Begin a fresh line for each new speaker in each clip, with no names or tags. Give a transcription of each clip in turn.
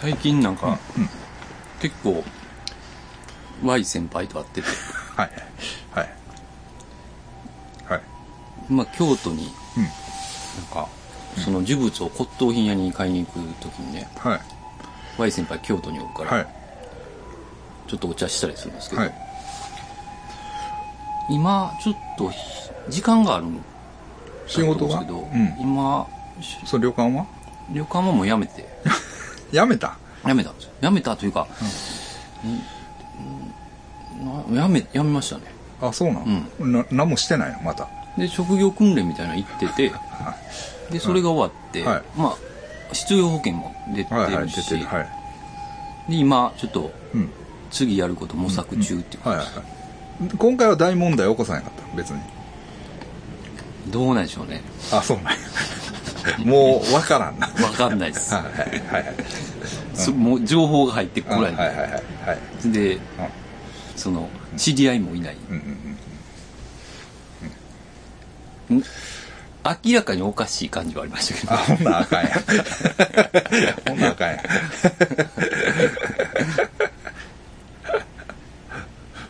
最近なんか、結構 Y 先輩と会ってて。
はいはい。はい。
まあ京都に
うん。
なんかその呪物を骨董品屋に買いに行く時にね
はい。
Y 先輩京都におるから、
はい。
ちょっとお茶したりするんですけど、
はい。
今ちょっと時間があるんだ
仕事が？
うんですけど、
うん。
今
その旅館は？
旅館はもう辞めて
やめた。
辞めた。んですよ辞めたというか、うん。な辞め辞めましたね。
あそうなの、な何もしてないの？また。
で職業訓練みたいなの行っててでそれが終わって、
はい。
まあ失業保険も出て
はいはい
るし、
出てる。はい。
で今ちょっと
うん。
次やること模索中っていう、
はいはいはい。今回は大問題起こさなかった？別に。
どうなんでしょうね。
あそうなんやもう分からん。な
わかんないです、
はいはいはいはい。
そもう情報が入ってこない。
はいはいはいはい。
でその知り合いもいない、
うんうん
ん明らかにおかしい感じはありましたけど。
あほんならあかんや。ほんならあかんや。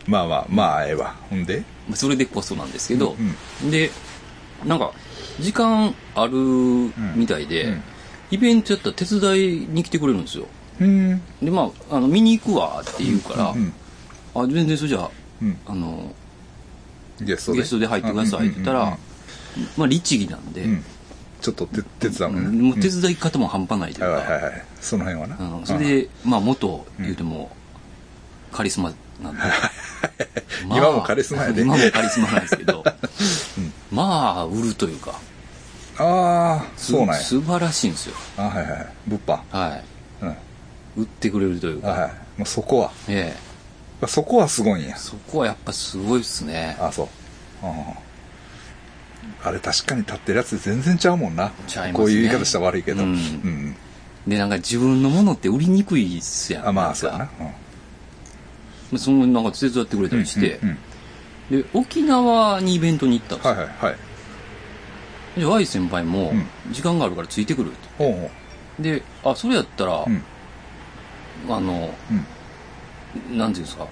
まあまあまあええわ。ほんで？
まあそれでこそなんですけど、
う
でなんか時間あるみたいで、
うん。
イベントやったら手伝いに来てくれるんですよ。
うん
でまああの見に行くわって言うから、
うん
あ全然それじゃあ
うん。
あの
ゲストで。
入ってくださいって言ったら、
うんうん
まあ律儀なんで、
うん。うんちょっと手手伝うのね。
もう手伝い方も半端ないというか、
はいはいはいその辺はな。
うん。それで、まあ元言うてもカリスマなんで、ま あ
今もカリスマやで。
今もカリスマなんですけど、まあ売るというか。
ああ
す
そうなんや。
素晴らしいんですよ。
あはいはいはい。物販。
はい。
うん。
売ってくれるというか、
はいはい。もうそこは。
ええ。
そこはすごいんや。
そこはやっぱすごいっすね。
あそう。うんあれ確かに立ってるやつ全然ちゃうもんな。
ちゃいますね。
こういう言い方したら悪いけど。
うん。
うん。
でなんか自分のものって売りにくいっすやん。
あまあそうやな。うん
そのなんか手伝ってくれたりして、で沖縄にイベントに行ったんですよ、
はいはいはい。
で Y 先輩も
うん。
時間があるからついてくるって。
ほうほ
であそれやったら、
ううん。
あの
うん。
なんていうんですか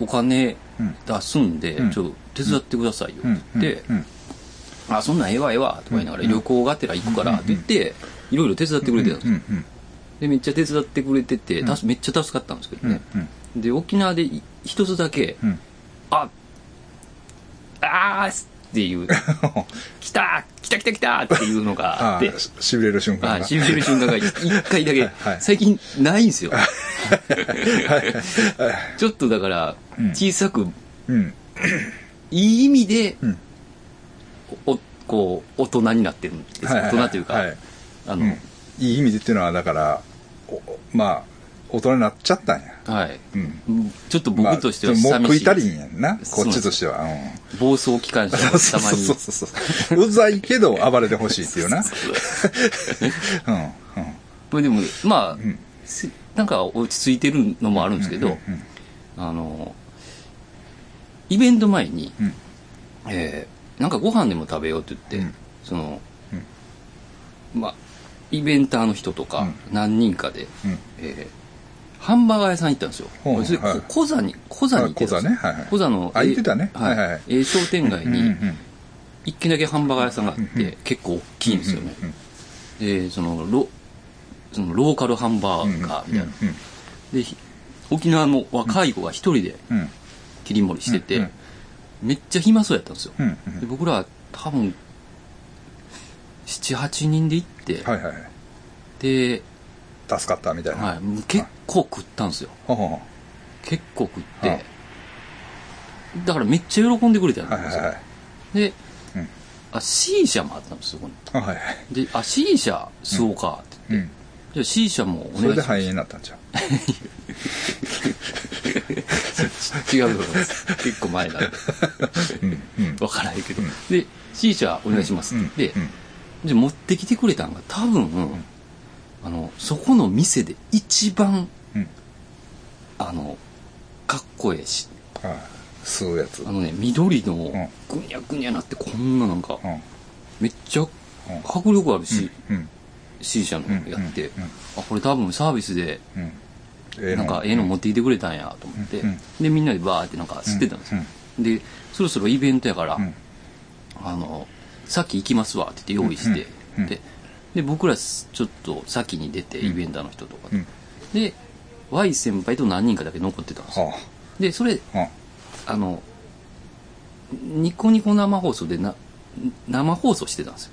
お金
うん。
出すんで、
うん。
ちょっと手伝ってくださいよ
うん
って言って、
うん。
あそんなんええわええわとか言いながら、
うん。
旅行がてら行くからって言って、いろいろ手伝ってくれてたんですよ、でめっちゃ手伝ってくれてて、めっちゃ助かったんですけど
うん。
ね、で沖縄でい一つだけ、
うん。
ああーっていう。来た来た来た来たっていうのがあ
あ
って。
あしれる瞬間が。
はい、しびれる瞬間が一回だけ、
はい
最近ないんですよ。ちょっとだから
うん、
小さく、
うん。
いい意味で、
うん。
おこう、大人になってるんです。よ。
はいはい。
大人というか、
はい。
あの、
うん。いい意味でっていうのはだからおまあ大人になっちゃったんや。
はい。
うん。
ちょっと僕としては
まあもう
寂しい。
食いたりんやんな。こっちとしては。うん。
暴走機関車がたまに。
そうそうそう。そううざいけど暴れてほしいっていうな。うんうん。
これでも、まあ、
ん。
せなんか落ち着いてるのもあるんですけど、
うんうん
あの、イベント前に、
うん。
えーなんかご飯でも食べようって言って、
うん。
その、まあ、イベンターの人とか
うん。
何人かで、
うん。
えーハンバーガー屋さん行ったんですよ。それ
はい
座に、小座に行ってたんですよ。
あ小座ね。
小座の、
あ行ってたね。
えーはい
はい
商店街に一軒だけハンバーガー屋さんがあって、結構大きいんですよね。
うん
で、その、ロ、そのローカルハンバーガーみたいな。
うん
で、ひ沖縄の若い子が一人で切り盛りしてて、めっちゃ暇そうやったんですよ。で僕ら多分、7、8人で行って、で、
助かったみたいな。
はい、結構食ったんですよ。
ほうほ
結構食って、
は
だからめっちゃ喜んでくれたんですよ。
うはいはいはい。
で、
うん。
あ、C 社もあったんですよ、そこに。
あはいはい。
で、あ、C 社吸おうかって言って、
うん。
じゃあ C 社もお
それで
願いします。
肺炎になったんちゃう？
違うと思います。結構前なんで。
うんうん。
わからないけど。で、C 社お願いしますって言って、
うん
じゃあ持ってきてくれたのが多分、あの、そこの店で一番、
うん。
あの、かっこええし、
うやつ。
あのね、緑の
ん。
ぐにゃぐにゃなってこんななんか、
うん。
めっちゃ迫力あるし、
うん。
C 社のやって、
うん。うん。うん。
あこれ多分サービスでな。んかええの持ってきてくれたんやと思って、
うん。うん。
でみんなでバーってなんか吸ってたんですよ、でそろそろイベントやから、
うん。
あのさっき行きますわって言って用意して、
うん。うん。
でで僕らちょっと先に出て、イベンターの人とか
うん。
で Y 先輩と何人かだけ残ってたんですよ。
は
でそれ
あは
あ。のニコニコ生放送でな生放送してたんですよ。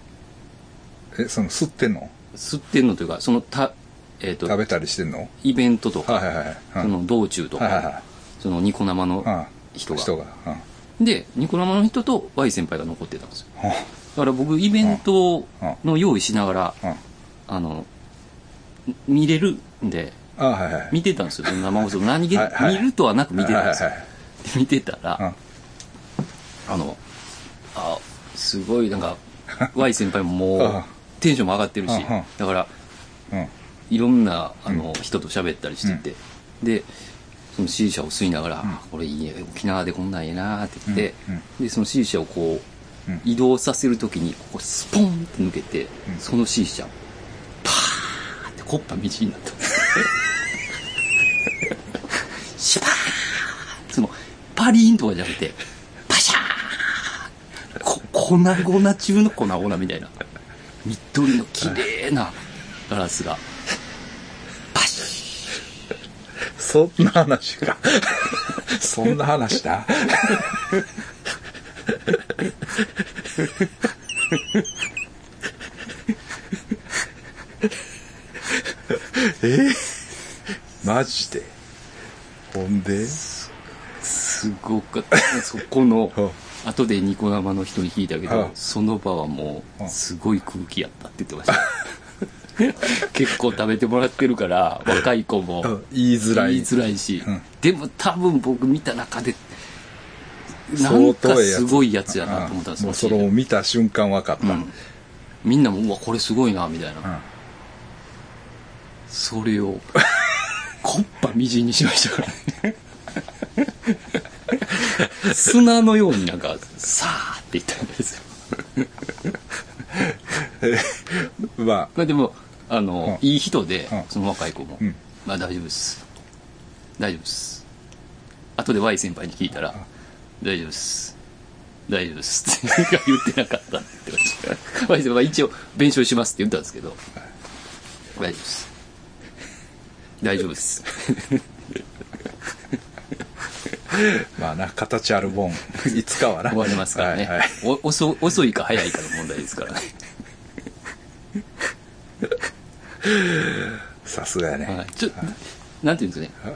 あえその吸ってんの？
吸ってんのというかそのた、えー、と
食べたりしてんの？
イベントとか、
はいはいはいうん。
その道中とか、
はいはいはい。
そのニコ生の
うん。
人が。
人が。うん。
でニコ生の人と Y 先輩が残ってたんですよ。
は
だから僕イベントの用意しながら
あうん。
あの見れるんで
あはいはい
見てたんですよ生放送。何気、
はいはい
見るとはなく見てたんですよ、
はいはい
で見てたら、
はい
あのあすごいなんか Y 先輩もも
う ん。
うテンションも上がってるし
うんうん。
だから
うん。うん
いろんなあの、人と喋ったりしてて、でその C 社を吸いながら、あこれいいね沖縄でこんなんええなーって言って、
うん。
でその C 社をこう、
うん
移動させるときにここスポンって抜けて、
うん。
その C 社パーってコッパ道になった。シュパーンそのパリーンとかじゃなくてパシャーンこ粉々中の粉々みたいな。緑の綺麗なガラスが。パシ
そんな話か。そんな話だ え？マジで？ほんで？
ーすごかったそこの
う ん
後でニコ生の人に聞いたけ
うん
どその場はも
う
うんすごい空気やったって言ってました。結構食べてもらってるから若い子も
うん。言いづらい。
言いづらいし、
うん。
でも多分僕見た中でな
相
んかすごいやつやなと思ったんです
もうそれを見た瞬間分かった、
うん。みんなもうわこれすごいなみたいな、
うん。
それをコッパみじんにしましたからね。砂のようになんかさーっていったんですよ。
まあ。
まあでもあの、
うん。
いい人で、
うん。
その若い子も、
うん。
まあ大丈夫です。大丈夫です。後で Y 先輩に聞いたら、大丈夫です。大丈夫です。って言ってなかったって言ってました。輩は一応弁償しますって言ったんですけど。大丈夫です。大丈夫です。
まあな形あるもん。いつかはな。
終わりますからね、
はいはい。
お遅遅いか早いかの問題ですからね、
さすがやね、
はい、ちょなんていうんですかね。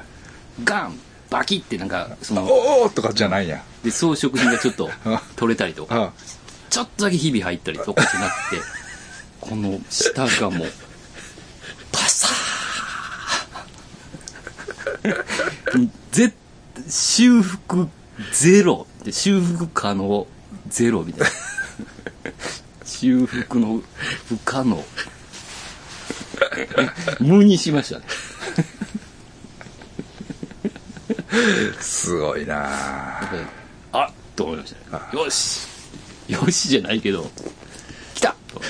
ガンバキってなんかその
おおとかじゃないんや。
で装飾品がちょっと 取れたりとか
あ
ちょっとだけひび入ったりとかじゃなくて この下がもうパサー。ぜ修復ゼロ。で修復可能ゼロみたいな。修復の不可能。無にしましたね
すごいな。
あっと思いましたね。よし。よしじゃないけど。来た。と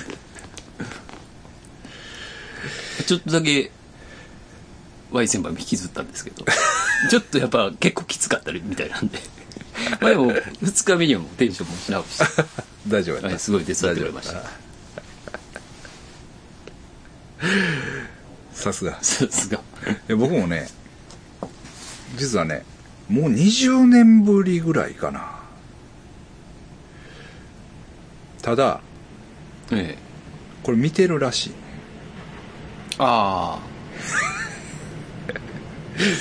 ちょっとだけ Y 先輩も引きずったんですけど。ちょっとやっぱ結構きつかったみたいなんで。まあでも2日目にはもうテンションもし直して。
大丈夫やった。
はいすごい手伝ってくれました。
さすが。
さすが。
僕もね実はねもう20年ぶりぐらいかな。ただ
ええ。
これ見てるらしい。
ああ。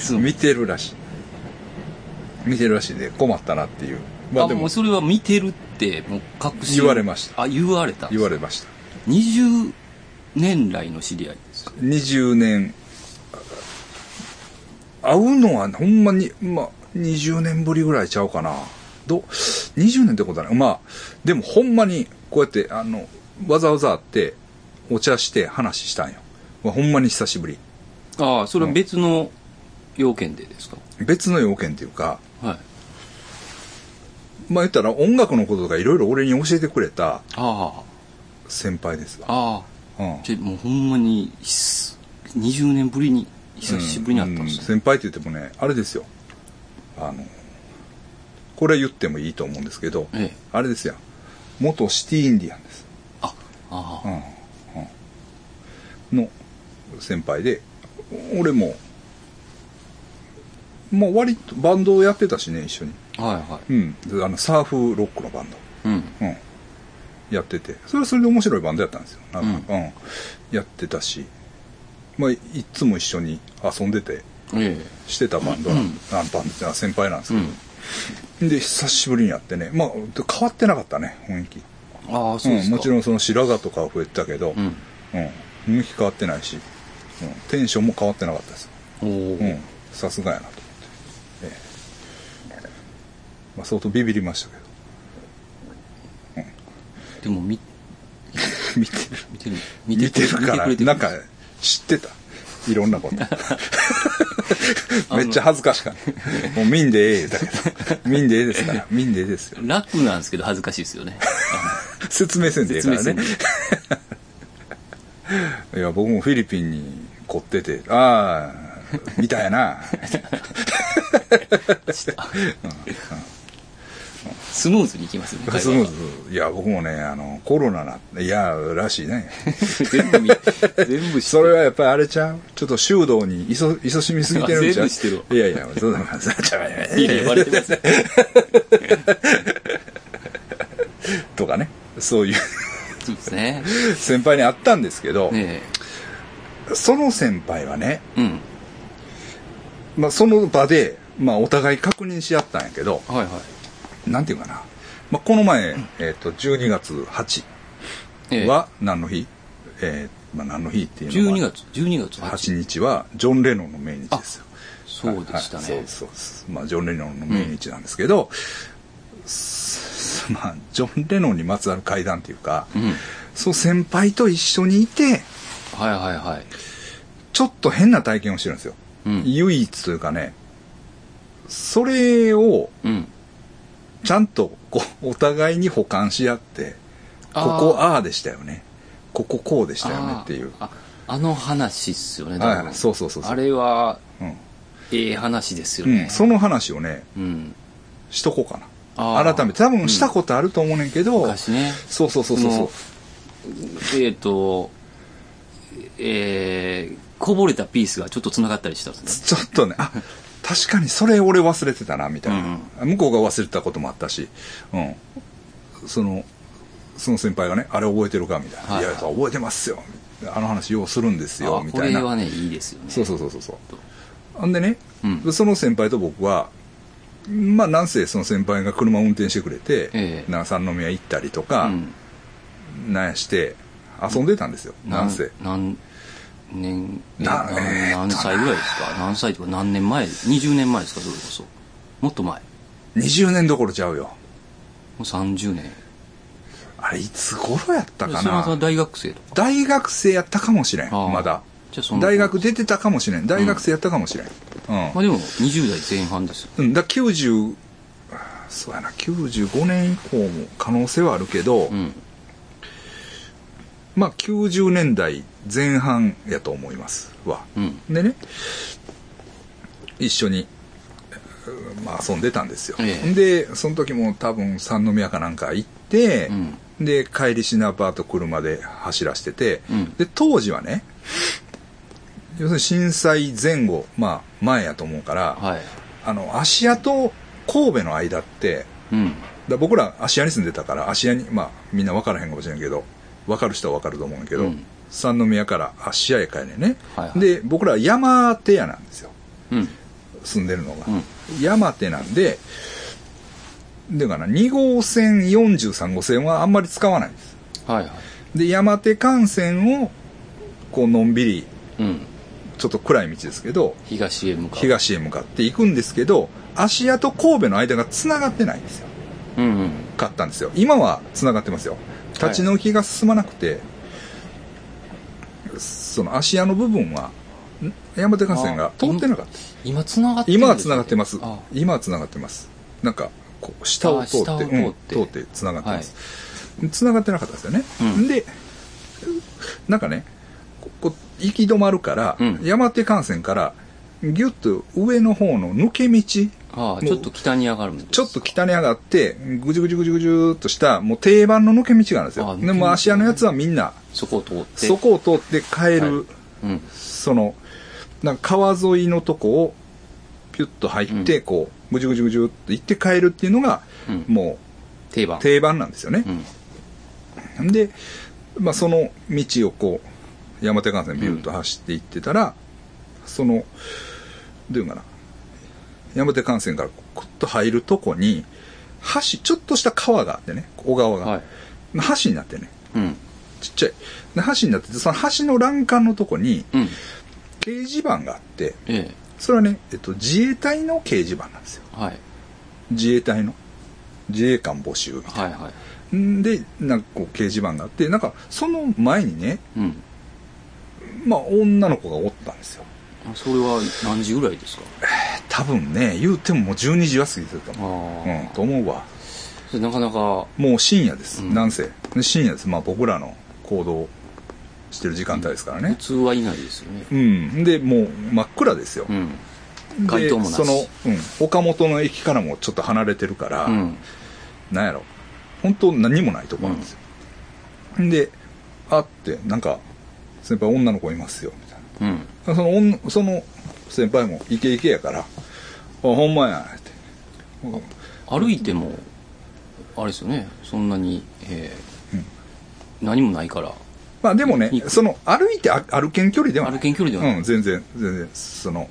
見てるらしい。見てるらしい。で困ったなっていう。ま
あ
あでも
もうそれは見てるってもう確信。
言われました。
あ言われた
言われました。
20年来の知り合いですか
？20年会うのはほんまにまあ20年ぶりぐらいちゃうかな。ど20年ってことはない。まあでもほんまにこうやってあのわざわざ会ってお茶して話したんよ。まあほんまに久しぶり。
ああそれは別の要件でですか、
別の要件っていうか
はい。
まあ言ったら音楽のこととかいろいろ俺に教えてくれた
あ
先輩ですわ。
ああ。
うん。
じゃもうほんまにひす20年ぶりに久しぶりに会ったんです
う
よ、
先輩って言ってもねあれですよ。あのこれ言ってもいいと思うんですけど、
ええ。
あれですよ。元シティインディアンです、
ああ
うんうん、の先輩で俺ももう割とバンドをやってたしね一緒に。
あはいは
うん。であのサーフロックのバンド。
いうん。
うん、やってて。それはそれで面白いバンドやったんですよ。なんか、うん。やってたし、まあ、いつも一緒に遊んでて
え
してたバンドなん、
うん。
バンドってのは先輩なんです
え
けど、
うん。
で久しぶりにやってねまあ変わってなかったね雰囲気。
ああそうですか、
ん、もちろんその白髪とかは増えてたけど、
うん。
うん。雰囲気変わってないし、うん、テンションも変わってなかったです。さすがやなと思って、ええ。まあ、相当ビビりましたけど。
でも見
見てる。
見てる。
見てるからなんか知ってた。いろんなこと。めっちゃ恥ずかしかった。もう見んでええだけど。見んでええですから。見んでええですよ。
楽なんですけど恥ずかしいですよね。
説明せんでええからね。いや僕もフィリピンに凝っててああみたいな
スムーズにいきますね
スムーズ。いや僕もねあのコロナないやらしいね。
全部見 全部
それはやっぱりあれちゃう？ちょっと修道にいそいそしみすぎてるんちゃう？
全部
いやいやそうだそうちゃう
いやいやバレてます
とかね。そういう。
そうですね。
先輩に会ったんですけど、
ね
その先輩はね、
えうん。
まあ、その場で、まあ、お互い確認し合ったんやけど
はいはい
なんていうかな、まあ、この前、えっと12月8
ええ。
は何の日、えーまあ、何の日っていうのは
？12月12月8
8日はジョン・レノンの命日ですよ。
そうでしたね、
はいはいそうそうですまあ、ジョン・レノンの命日なんですけど、す まあ、ジョン・レノンにまつわる会談っていうか、
うん。
そう先輩と一緒にいて
はいはいはい。
ちょっと変な体験をしてるんですよ、
うん。
唯一というかねそれを
うん
ちゃんとこうお互いに補完し合ってここああでしたよね。こここうでしたよねっていう。
あーああの話っすよね多分
はいそうそうそう
あれは
うん。
ええ話ですよね。
うん、その話をね
うん。
しとこうかな。改めて。多分したことあると思うねんけど、
昔ね。
そうそうそうそうそう。
えっ、とえー、こぼれたピースがちょっと繋がったりしたんです
ちょっとねあ確かにそれ俺忘れてたなみたいな、向こうが忘れてたこともあったし、うん、そのその先輩がねあれ覚えてるかみたいな「
はい
い。や覚えてますよ。あの話ようするんですよみたいな。
れはねいいですよね。
そうそうそうそう。そうほんでね、
うん。
その先輩と僕はまあなんせその先輩が車を運転してくれて、
ええ。
三宮行ったりとか、
うん。
なんやして遊んでたんですよ、なんせ。
何年何歳ぐらいですか？何歳とか何年前？20年前ですか？それこそ。もっと前。も
20年どころちゃうよ。
う30年。
あれいつ頃やったかな？
大学生とか。
大学生やったかもしれんまだ。
じゃあその。
大学出てたかもしれん。大学生やったかもしれん。
まあでも20代前半ですよ。
うん、うん、だ90そうやな。95年以降も可能性はあるけど、
うん。
まあ90年代前半やと思いますわ。
うん。
でね一緒に、うんまあ、遊んでたんですよ、
ええ。
でその時も多分三宮かなんか行って、
うん。
で帰りしなバーと車で走らしてて、
うん。
で当時はね要するに震災前後まあ前やと思うから、
はい。
あの芦屋と神戸の間って
うん。
だ僕ら芦屋に住んでたから芦屋にまあみんな分からへんかもしれんけど分かる人は分かると思うんやけど、
うん
三宮から芦屋へ帰るね、
はいはい。
で僕ら山手屋なんですよ。
うん。
住んでるのが、
うん。
山手なんででかな2号線43号線はあんまり使わないんです。
はいはい。
で山手幹線をこうのんびり
うん。
ちょっと暗い道ですけど
東へ向かう。
東へ向かっていくんですけど芦屋と神戸の間がつながってないんですよ。
うんうん。
かったんですよ。今はつながってますよ。立ち退きが進まなくて、その芦屋の部分はん？山手幹線が通ってなかった。
今繋がって
今はつながってます。
あ
今はつながってます。なんかこう下を通って
通って。
うん通ってつながってます、つながってなかったですよね、
うん。
でなんかね、ここ行き止まるから、
うん。
山手幹線から、ギュッと上の方の抜け道、
ああ、ちょっと北に上がるんです
ちょっと北に上がって、ぐじゅぐじゅぐじゅぐじゅっとした、もう定番の抜け道があるんですよ。でも芦屋のやつはみんな、
そこを通って。
そこを通って帰る、
はいうん。
その、なんか川沿いのとこを、ピュッと入って、こう、ぐじゅぐじゅぐじゅって行って帰るっていうのが、
うん
も
定番
う。定番なんですよね
う。ん。
で、まあ、その道をこう、山手幹線ビューッと走っていってたら、その、どういうのかな、山手幹線からクッと入るとこに、橋、ちょっとした川があってね、小川が。
はい。
橋になってね、
うん。
ちっちゃい。で橋になってて、その橋の欄干のとこに、
うん。
掲示板があって、
え
それはね、えっと、自衛隊の掲示板なんですよ。
え。はい。
自衛隊の。自衛官募集みたい
はいはい。
で、なんかこう掲示板があって、なんかその前にね、
うん。
まあ女の子がおったんですよ。
あそれは何時ぐらいですか？
多分ね、言うてももう12時は過ぎてた
あ
と思う。
あ、
うん、と思うわ。
なかなか、
もう深夜です。
うん
なんせ。で深夜です。まあ僕らの行動してる時間帯ですから
普
ね。
通はいないですよね。
うん。で、もう真っ暗ですよ。
うん。
で
街灯もなし
その、うん、岡本の駅からもちょっと離れてるから、
うん。
なんやろ。本当何もないとこなんですよ。で、あって、なんか、先輩女の子いますよ、み
うん。
な。その女、その先輩もイケイケやから、あ、ほんまや、って。
歩いても、あれですよね、そんなに、えー何もないから、
まあでもねその、歩いてあ歩けん距離では。
歩けん距離ではない
うん、全然、全然、その、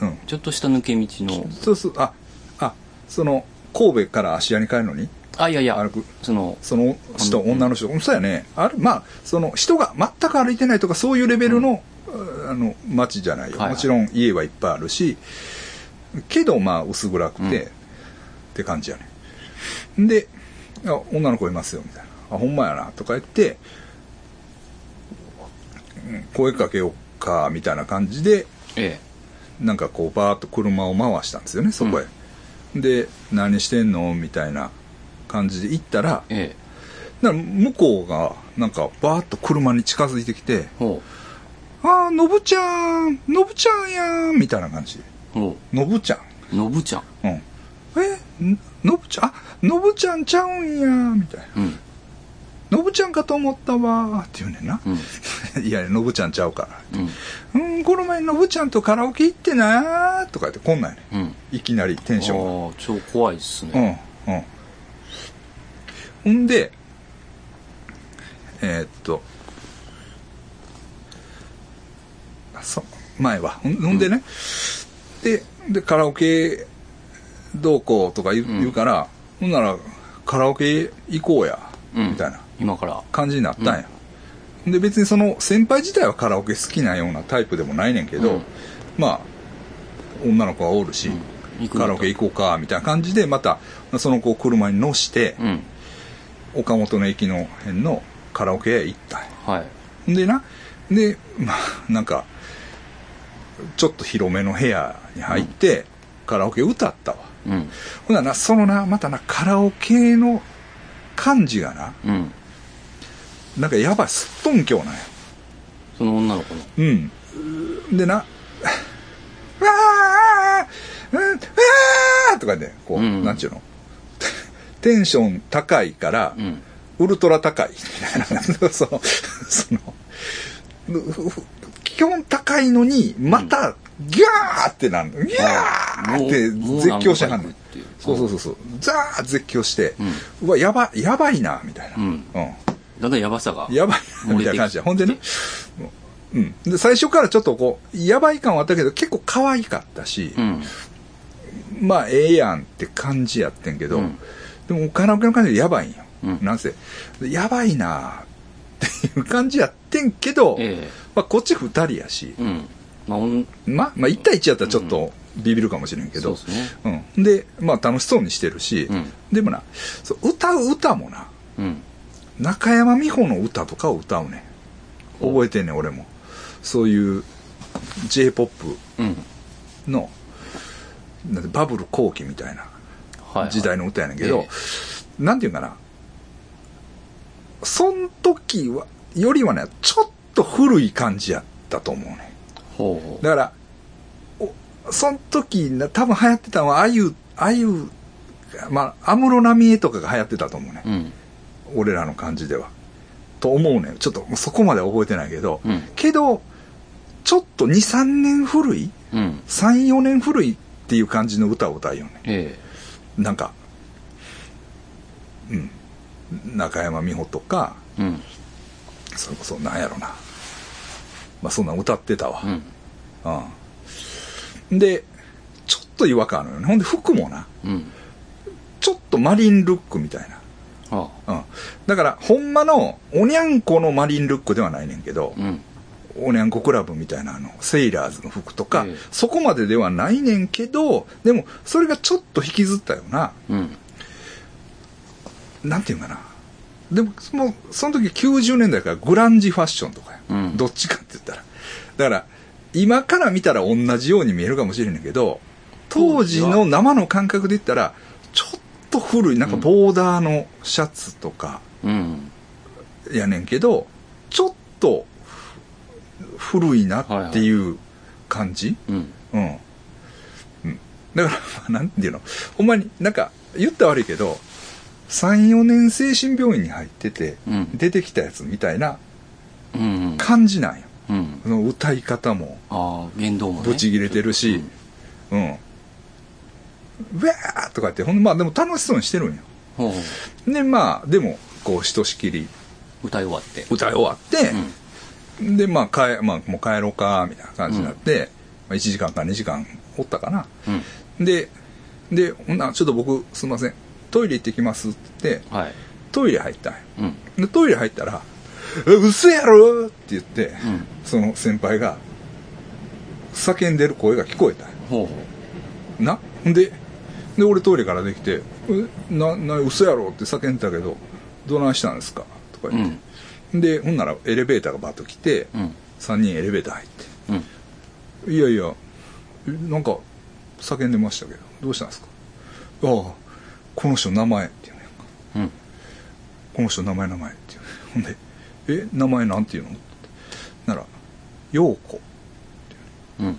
うん。
ちょっとした抜け道の、
そうそう、あ、あ、その、神戸から芦屋に帰るのに、
あ、いやいや
歩く、
その、
その人、女の人、うんそうやね。ある、まあ、その人が全く歩いてないとか、そういうレベルの、あの、街じゃないよ。
はいはい
もちろん家はいっぱいあるし、けど、まあ、薄暗くて、
うん
って感じやね。で、あ女の子いますよ、みたいな。あ、ほんまやな、とか言って、うん声かけようか、みたいな感じで、
え
なんかこう、バーッと車を回したんですよね、そこへ。で、何してんのみたいな感じで行ったら、
え、え
ら向こうが、なんか、バーッと車に近づいてきて、ああ、のぶちゃん、のぶちゃんやん、みたいな感じ。のぶちゃん。
う、のぶちゃん。
うん。え、んのぶちゃん、あ、のぶちゃんちゃうんや、みたいな。
うん、
のぶちゃんかと思ったわ、って言うねんな。
うん、
いや、のぶちゃんちゃうから。
うん、
うん、この前のぶちゃんとカラオケ行ってなとか言って、こんなんやね
うん。
んいきなりテンションが。
ああ、超怖いっす
うん、
ね。
うん。ほんで、えーっと、あそう、前は。ほんでね、で、で、カラオケどうこうとか言う,、から、ほんなら、カラオケ行こうや、
うん
みたいな
今から。
感じになったんや。で、別にその先輩自体はカラオケ好きなようなタイプでもないねんけど、
うん
まあ、女の子がおるし、カラオケ行こうか、みたいな感じで、また、その子を車に乗して、
うん。
岡本の駅の辺のカラオケ屋へ行ったんや
はい。
でな、で、まあ、なんか、ちょっと広めの部屋に入って、カラオケ歌ったわ。
うん。
ほなな、そのな、またな、カラオケの感じがな、
うん。
なんかやばい、すっとんきょうなんや。
その女の子の。
うん。でな、わーうんわーとかで、こう、
うん
なんちゅうの テンション高いから、
うん。
ウルトラ高いみたいな。その、その、基本高いのに、また、ギャーってなんギャーって絶叫してはんねん。そうそうそうそう。ザー絶叫して、うわ、やば、やばいな、みたいな。
うんだんだんやばさが。
やばいな、みたいな感じで。ほんでね、うん。で、最初からちょっとこう、やばい感はあったけど、結構可愛かったし、
うん。
まあ、ええやんって感じやってんけど、
うん
でもカラオケの感じでやばいんよ。
うん
なんせ、やばいなっていう感じやってんけど、
え
まあ、こっち二人やし
え、うん。まあ、おん
まあ、まあ、1対1やったらちょっとビビるかもしれんけど、
そうですね。
うん。で、まあ、楽しそうにしてるし、
うん
でもな、そう歌う歌もな、
うん。
中山美穂の歌とかを歌うねん。覚えてんねん、俺も。そういう J-POP
うん。
の、なんてバブル後期みたいな。時代の歌やねんけど、
え
なんていうんかな。そん時は、よりはね、ちょっと古い感じやったと思うね。
ほうほ
だから、おその時な、多分流行ってたのは、あゆ、あゆ、まあ、安室奈美恵とかが流行ってたと思うね。
う。うん。
俺らの感じでは。と思うねん。ちょっとそこまでは覚えてないけど。
うん。
けど、ちょっと2、3年古い
うん。
?3、4年古いっていう感じの歌を歌うよね。
え
なんか、うん。中山美穂とか、
え。うん。
それこそなんやろな。まあそんなん歌ってたわ。
うん。
うん。で、ちょっと違和感あるよね。ほんで服もな、
うん。
ちょっとマリンルックみたい
あ
な。うん。だから、ほんまの、おにゃんこのマリンルックではないねんけど、
うん。
おにゃんこクラブみたいなあの、セイラーズの服とか、
ええ
そこまでではないねんけど、でも、それがちょっと引きずったような、
うん。
なんていうかな。でも、その、その時90年代からグランジファッションとかや。
うん
どっちかって言ったら。だから、今から見たら同じように見えるかもしれないけど、当時の生の感覚で言ったら、ちょっと古い、なんかボーダーのシャツとか
うん。
やねんけど、ちょっとふ古いなっていう感じ、
うん。
うん。うん。だから、まあなんていうの、ほんまになんか、言ったら悪いけど、3、4年精神病院に入ってて、
うん
出てきたやつみたいな
うん。
感じなんよ。
うん。
その歌い方も、
ああ、言動もね。
ブチ切れてるし、うん。ウェーとか言って、ほんでまあでも楽しそうにしてるんよ。
ほうほう。
で、まあ、でも、こう、ひとしきり
歌い終わって。
歌い終わって
うん。、
で、まあ、帰、まあ、もう帰ろうか、みたいな感じになって、まあ、1時間か2時間おったかな。
うん。
で、で、ほんならちょっと僕、すいません、トイレ行ってきますって言って、
はい。
トイレ入ったんよ。
うん。
で、トイレ入ったら、え、嘘やろって言って、
うん。
その先輩が、叫んでる声が聞こえたんよ
ほうほ
な？で、で、俺トイレからできて、え、な、な、嘘やろって叫んでたけど、どないしたんですか？とか
う。う
言って。
ん。
で、ほんならエレベーターがバッと来て、
うん。
3人エレベーター入って。
うん。
いやいや、えなんか、叫んでましたけど、どうしたんですか？ああ、この人名前って言うねんか。
うん。
この人名前名前って言うねほんで、え、名前なんて言うの？ってなら、陽子。
うん。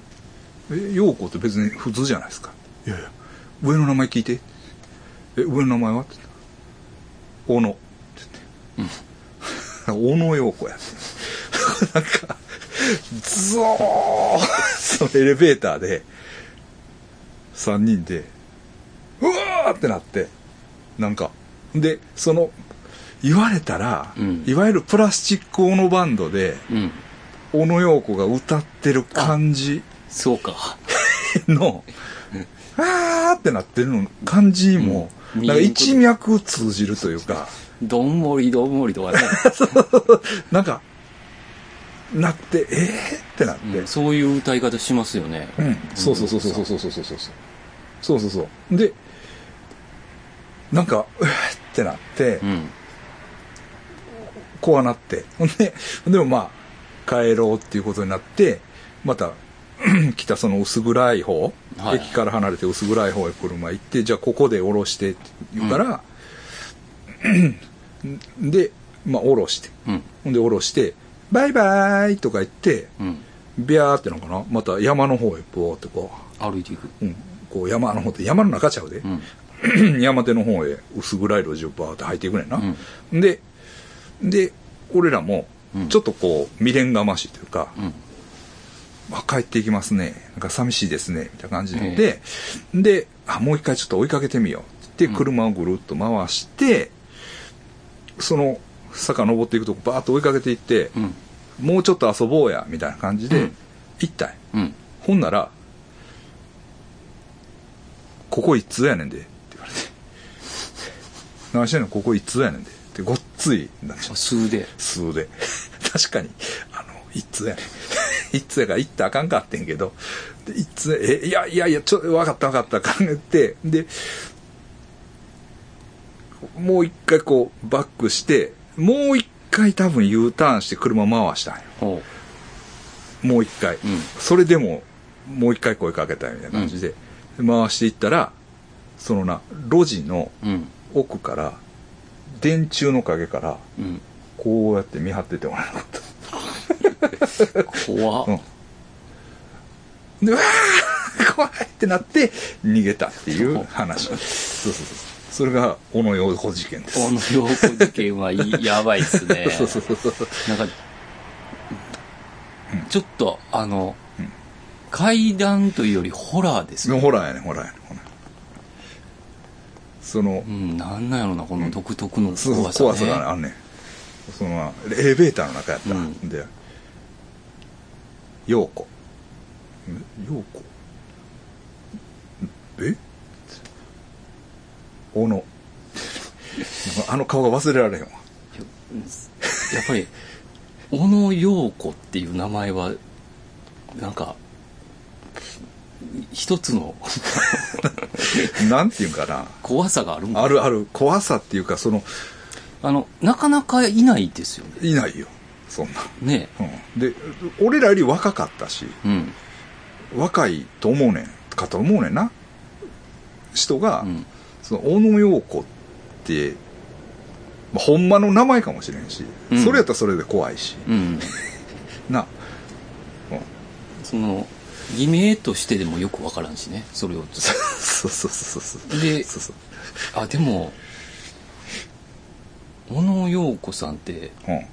え、陽子って別に普通じゃないですか。いやいや、上の名前聞いて。え、上の名前は？って言ったら小野。って言って。小野陽子やって。なんか、ゾーそのエレベーターで、3人で、うわーってなって、なんか、で、その、言われたら、
うん。
いわゆるプラスチックオノバンドで、
うん。
小野陽子が歌ってる感じ
そうか。
の、あーってなってるの感じも、
うん。
なんか一脈通じるというか、
どんもりどんもりとかね。
なんか、なって、えーってなって、
うんそういう歌い方しますよね。
うん、そうそうそうそうそうそうそうそうそう。そうそうそう。でなんかうーってなって、
うん。
こうなってほんででもまあ帰ろうっていうことになってまた 来たその薄暗い方、
はい
駅から離れて薄暗い方へ車行ってじゃあここで降ろしてって言うから、でまあ降ろして
うん。
ほんで降ろしてバイバイとか言って
うん。
ビャーってのかなまた山の方へポーってこ
歩いていく。
う、うん、こう山の方って山の中ちゃうで、
うん。
山手の方へ薄暗い路地をバーって入っていくねんな、
うん。
でで俺らも
うん。
ちょっとこう未練がましいというか、
うん。
あ帰っていきますね。なんか寂しいですね。みたいな感じで、であもう一回ちょっと追いかけてみよう。って言って車をぐるっと回して、その坂登っていくとこバーッと追いかけていって、
うん。
もうちょっと遊ぼうやみたいな感じで
うん。
行ったん。ほんなら「ここ一通やねんで」って言われて「何してんのここ一通やねんで」ごっついなっちゃう。
数で。
数で。確かに。あの一通やねん。一通やから行ったらあかんかってんけど。で一通えいやいやいやちょ分かった分かった考えて。でもう一回こうバックしてもう一回多分 U ターンして車回したんよ。
ほ
もう一回、
う。うん。
それでももう一回声かけたいみたいな感じで、回していったらそのな路地の
うん。
奥から電柱の陰から
うん。
こうやって見張っててもらえなかった。
怖っ、
うんで、わー怖いってなって逃げたっていう話。そうそうそう。それが小野洋子事件です。
この陽子事件はいやばいっすね。
そうそうそうそう。
なんか、ちょっと、あの、怪談というよりホラーですね。
ホラーやね、ホラーやね。ホラーその
う、ん、なんなんやろな、この独特の
そう
怖さ、ね。
怖さがねあんねん。そのエレベーターの中やった、
うん。
で陽子。ん陽子？え？小野 あの顔が忘れられへんわ。
やっぱり、小野陽子っていう名前は、なんか、一つの。
なんていうんかな。
怖さがあるもん。
あるある。怖さっていうかその
あの、なかなかいないですよね。
いないよ。そんな、
ね。
うん、で俺らより若かったし
うん。
若いと思うねんかと思うねんな。人が、
うん。
その小野陽子って、まあ、ほんまの名前かもしれんし、
うん。
それやったらそれで怖いし。
うん。
な、
その、偽名としてでもよくわからんしね、それを。
そうそうそうそう
で
そうそう。
あ、でも、小野陽子さんって、
うん。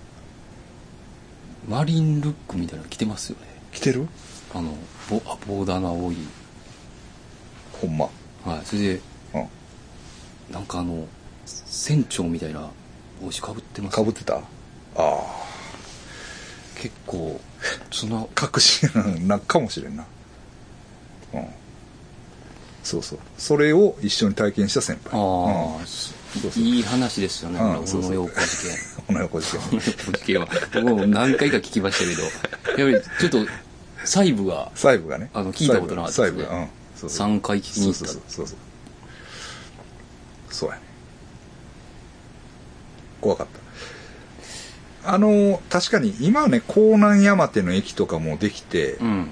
マリンルックみたいなの着てますよね。
来てる？
あの、ボあボーダーの青い。
ほんま。
はい。それで、
うん。
なんかあの、船長みたいな帽子かぶってます、
かぶってた？ああ
結構、その、
確信なんかもしれんな。うん。そうそう。それを一緒に体験した先輩。
ああ、
うん。そうそう。
いい話ですよね、小野陽子事件。
小野陽子事件。
小野陽子事件は、僕も何回か聞きましたけど、やっぱりちょっと、細部が
細部がね。
あの聞いたことなかったですね。
細部がうん。そうそう。
3回聞きに行った。
そうそうそうそう。そうやね。怖かったあの確かに今はね江南山手の駅とかもできて、
うん。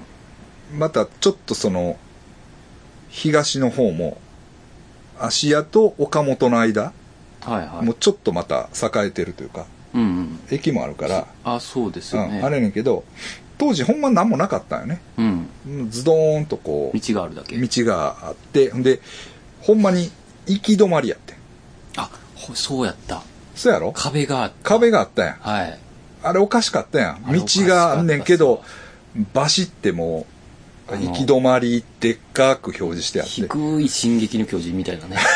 またちょっとその東の方も芦屋と岡本の間、
はいはい。
もうちょっとまた栄えてるというか
うんうん。
駅もあるから、
あ、そうですよね。
うん、あれやねんけど当時ほんま何もなかったんよね
うん。
ズドーンとこう
道があるだけ。
道があってほんでほんまに行き止まりやってん
あ、ほそうやった。
そうやろ？
壁があった。
壁があったやん。
はい。
あれおかしかったやん。道があんねんけどバシってもう行き止まりでっかく表示してあって。
低い進撃の巨人みたいなね。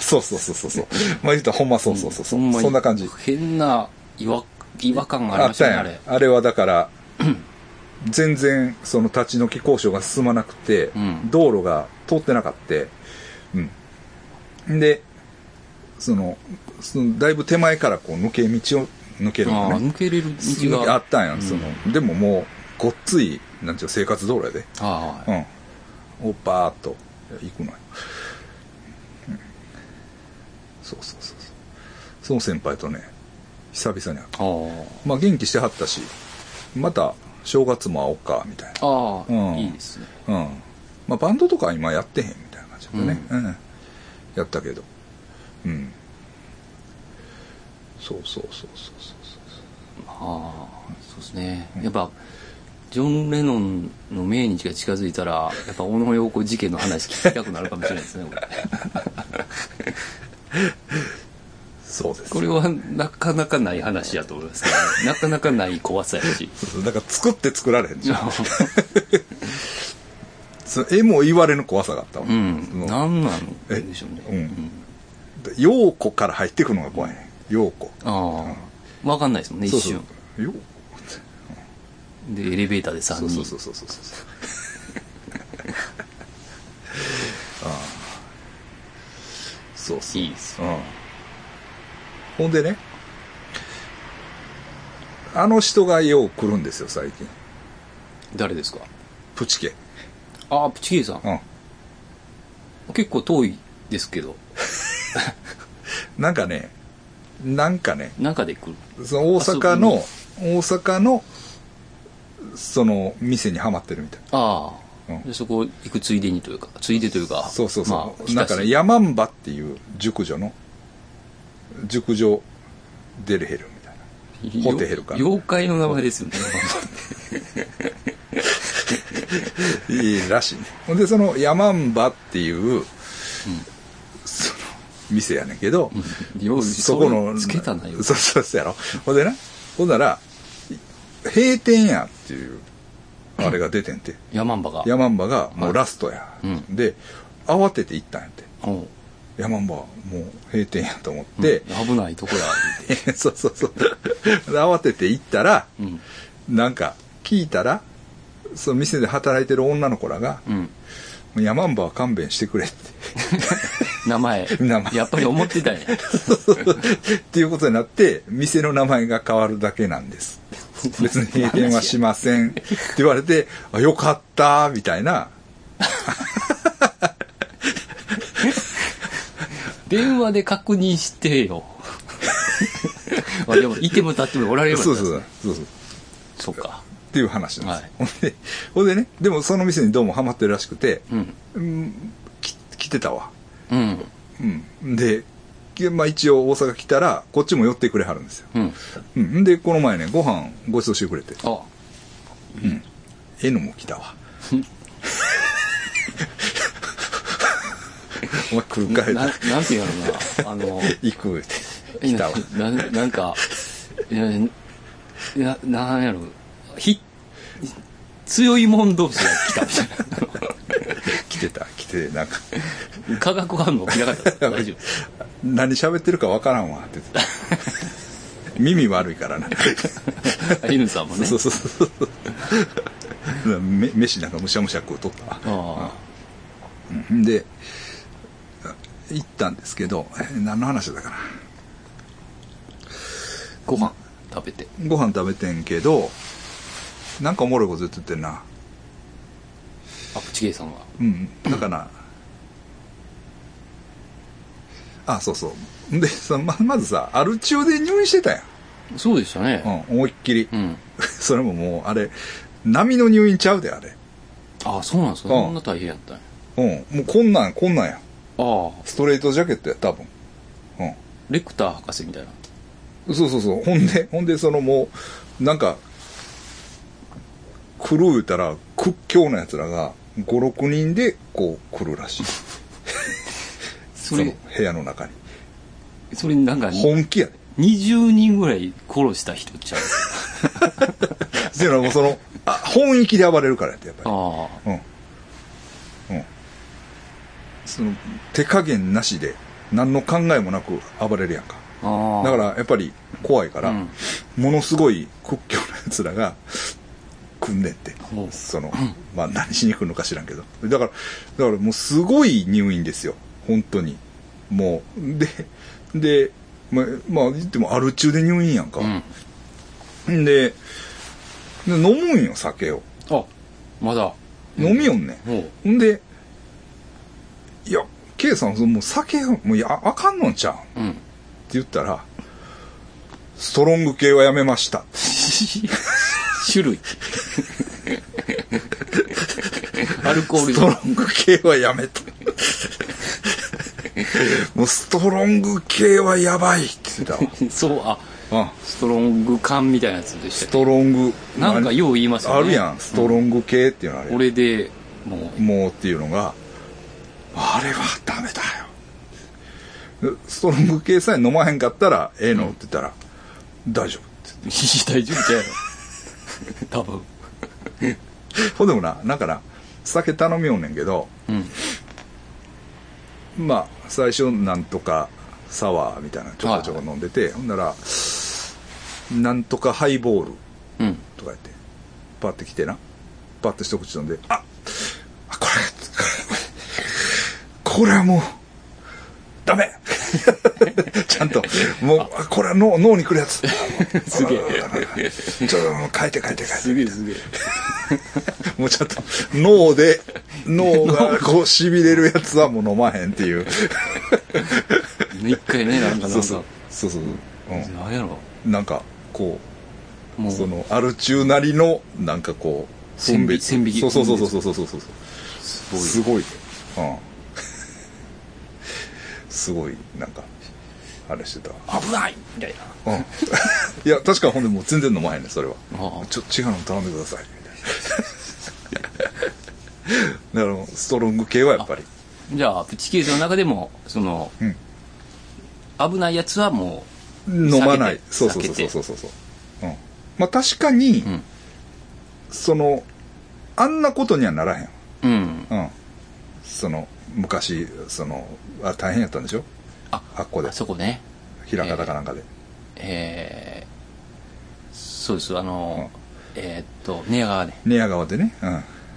そうそうそうそうそう。まあ言ったらほんまそうそうそうそ
ん
そんな感じ。
変な違和違和感がありましたね、あ
やん。
れ。
あれはだから 全然その立ち退き交渉が進まなくて、
うん。
道路が通ってなかった。うん。でそのそのだいぶ手前からこう抜け道を抜ける
ああ、
のね
抜けれる道が。
あったんやん、
うん。
その。でももうごっついなんていうの生活道路やで。
ああ、
うん。をバーッと行くのよ、うん。そうそうそうそう。その先輩とね久々に会った。
あ
まあ元気してはったしまた正月も会おうかみたいな。
あ。ああ、
うん。
いいですね。
うん。まあバンドとかは今やってへんみたいな感じだったねうん、やったけどうん。そうそうそうそうそう
ああ、そうですね。やっぱ、ジョン・レノンの命日が近づいたら、やっぱ小野陽子事件の話聞きたくなるかもしれないですね、俺
そうです。
これはなかなかない話やと思いますけど、ね、なかなかない怖さやし。
だから作って作られへんじゃん。そ絵も言われぬ怖さがあったわ。
うん。
その
なんなんでしょうね。
うん陽子から入ってくのが怖いね。陽子。
ああ。わかんないですもんね、一瞬。
陽子
で、エレベーターで3
そう
人。
そうそうそうそうそう。ああ。そうそう。
いいです。
うん。ほんでねあの人がよう来るんですよ最近。
誰ですか？
プチケ
ああ、プチケイさん。
うん。
結構遠いですけど、
なんかねなんかね
中で来る。
その大阪の大阪のその店にはまってるみたい
ああ、
うん
でそこ行くついでにというか、ついでというか、
そうそうそう、
まあ、
なんかね
や
山んばっていう熟女の熟女デルヘルみたいな。ホテヘルかな
妖怪の名前ですよね。
いいらしいね。ほんで、その、ヤマンバっていう、店やねんけど、
よう
そこの、
つけたなよ。
そうそうそうやろ。ほんでな、ほんなら、閉店やっていう、あれが出てんて。
ヤマンバが。
ヤマンバがもうラストや。
うん
で、慌てて行ったんやって。
おう
ヤマンバはもう閉店やと思って、
うん危ないとこや。
そうそうそう。で慌てて行ったら、
うん。
なんか聞いたら、その店で働いてる女の子らが、
うん。
ヤマンバは勘弁してくれって。
名前。
名前
やっぱり思ってたんや。
っていうことになって、店の名前が変わるだけなんです。別に閉店はしません。って言われて、あ、よかった、みたいな。
電話で確認してよ。あでも、いても立ってもおられる
そうそう。そうそう。そう
か。
っていう話なんですよ。
はい
ほんで、ね、でもその店にどうもハマってるらしくて、
うん。
来てたわ。
うん。
うん。で、きまあ一応大阪来たら、こっちも寄ってくれはるんですよ。
うん。
うん。で、この前ね、ご飯ご馳走してくれて、
あ、
N も来たわ。お前来るかい
な、なんていうのな。あの、
行くって来たわ。
ななんか、いや、な、なんやろ、ひ、強いもん同士が来たみたい
来てた、来て、なんか、
な。化学反応起きなかった。大丈
何喋ってるかわからんわって言ってた。耳悪いからな。
夫。犬さんもね。
そうそうそうそう。め飯なんかむしゃむしゃ食うとったわ。
あ
うんで、行ったんですけど、え何の話だかな。
あご飯食べて。
ご飯食べてんけど、なんかおもろいこと言っててんな。
あ、プチゲイさんは？
うん。だから、あ、そうそう。で、そのままずさ、アル中で入院してたや
そうでしたね。
ん。うん、思いっきり。
うん。
それももう、あれ、波の入院ちゃうで、あれ。
ああ、そうなんですか？
うん
そんな大変やったんや。
うん。もうこんなん、こんなんや。
ああ、
ストレートジャケットや、多分。うん。
レクター博士みたいな。
そうそうそう。ほんで、ほんで、そのもう、なんか、来る言うたら、屈強な奴らが、5、6人で、こう、来るらしい。
そ
の、部屋の中に。
それなんか、
本気やで。
20人ぐらい殺した人ちゃう？
っていうのはもうその、あ、本域で暴れるからやって、やっぱり。
あ
うん。うん。その、手加減なしで、何の考えもなく暴れるやんか。
あ。ああ。
だから、やっぱり怖いから、
うん
ものすごい屈強な奴らが、組んでってその、まあ何しに来るのか知らんけど。だから、だからもうすごい入院ですよ。本当に。もう、で、で、まあ、まあ言ってもアル中で入院やんか。
うん。
んで、で飲むんよ、酒を。
あ、まだ。
飲みよんねほんで、いや、K さん、そのもう酒、もういや、あかんのんちゃうん
う？うん。
って言ったら、ストロング系はやめました。
種類。アルコール
ストロング系はやめた。もうストロング系はやばいって言って
そう、あ、
たわ。うん。
ストロング缶みたいなやつでしたっ
ストロング。
けなんかよう言いますよね。
あるやん、ストロング系っていうのあれ。
俺で、もう、
もうっていうのが、あれはダメだよ。でストロング系さえ飲まへんかったら、ええの？って言ったら、大丈夫って。
大丈夫じゃやろ。多分。
ほんでもな、だから、酒頼みよんねんけど、
うん。
まあ、最初なんとかサワーみたいなちょこちょこ飲んでて、ほんなら、なんとかハイボール
うん。
とか言って、パッて来てな、パッと一口飲んで、ああこれ、これ、これはもう、ダメ ちゃんと、もう、あこれは脳脳に来るやつ。
すげ
え。ちょっと、もう変えて変えて変えて。
すげえすげえ。
もうちょっと、脳で、脳がこう痺れるやつはもう飲まへんっていう。
一回ね、なんかなんか、
そうそう。そうそう。う
なんやろ。
ん。なんか、こう、
もう、
その、アル中なりの、なんかこう、
線引き線引き
そうそうそうそうそうそうそう。
すごい。
すごい。うん。すごい、なんか、あれしてたわ
危ないみたいな。
うん。いや、確かほんでもう全然飲まへんねんそれは。
ああ
ちょっと違うの頼んでください。みたいな。だから、ストロング系はやっぱり。
じゃあ、プチケースの中でも、その、
うん。
危ないやつはも
飲まない。そうそうそうそうそうそう。うん。まあ確かに、
う、うん。
その、あんなことにはならへん。
うん。
うん。その、昔、その、あ大変やったんでしょ？
あ、
あっこで
あ。そこね。
平方かなんかで。
えー、そうです、あの、えーっと、寝屋川ね。
寝屋川でね。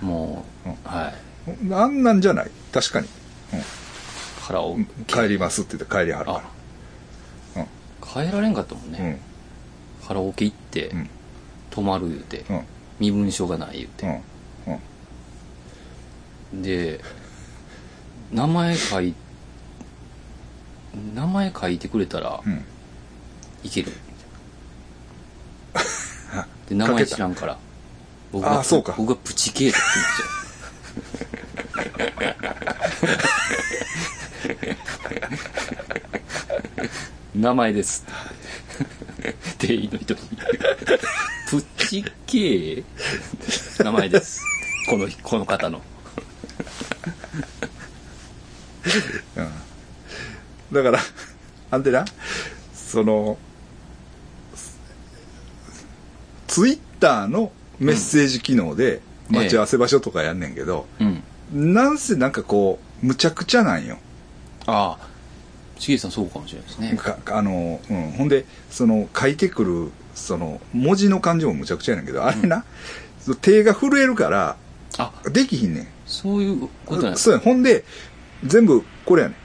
もう、
うん
はい。
うん。あんなんじゃない？確かに。
カラオ
うん。
ケ。
帰りますって言って帰りはるか
あ
ら。
帰られんかったもん
うん。
ね。カラオケ行って、
うん。
泊まる言うて、
うん。
身分証がない言う
う
て。
ん。うん。
で、名前書い、名前書いてくれたら
うん。
いける。で、名前知らんから。僕が
あそうか
僕がプチケーキって言うんですよ。名前です。店員の人に。プチケー名前です。この、この方の。
だから、あんてな、その、ツイッターのメッセージ機能で
うん
待ち合わせ場所とかやんねんけど、
うん。
なんせなんかこう、むちゃくちゃなんよ。
ああ、しげさんそうかもしれないですね。
かあの、うん。ほんで、その、書いてくる、その、文字の感じもむちゃくちゃやねんけど、あれな、その手が震えるから、
あ、
できひんねん。
そういうことなんです
そうや、ほんで、全部、これやね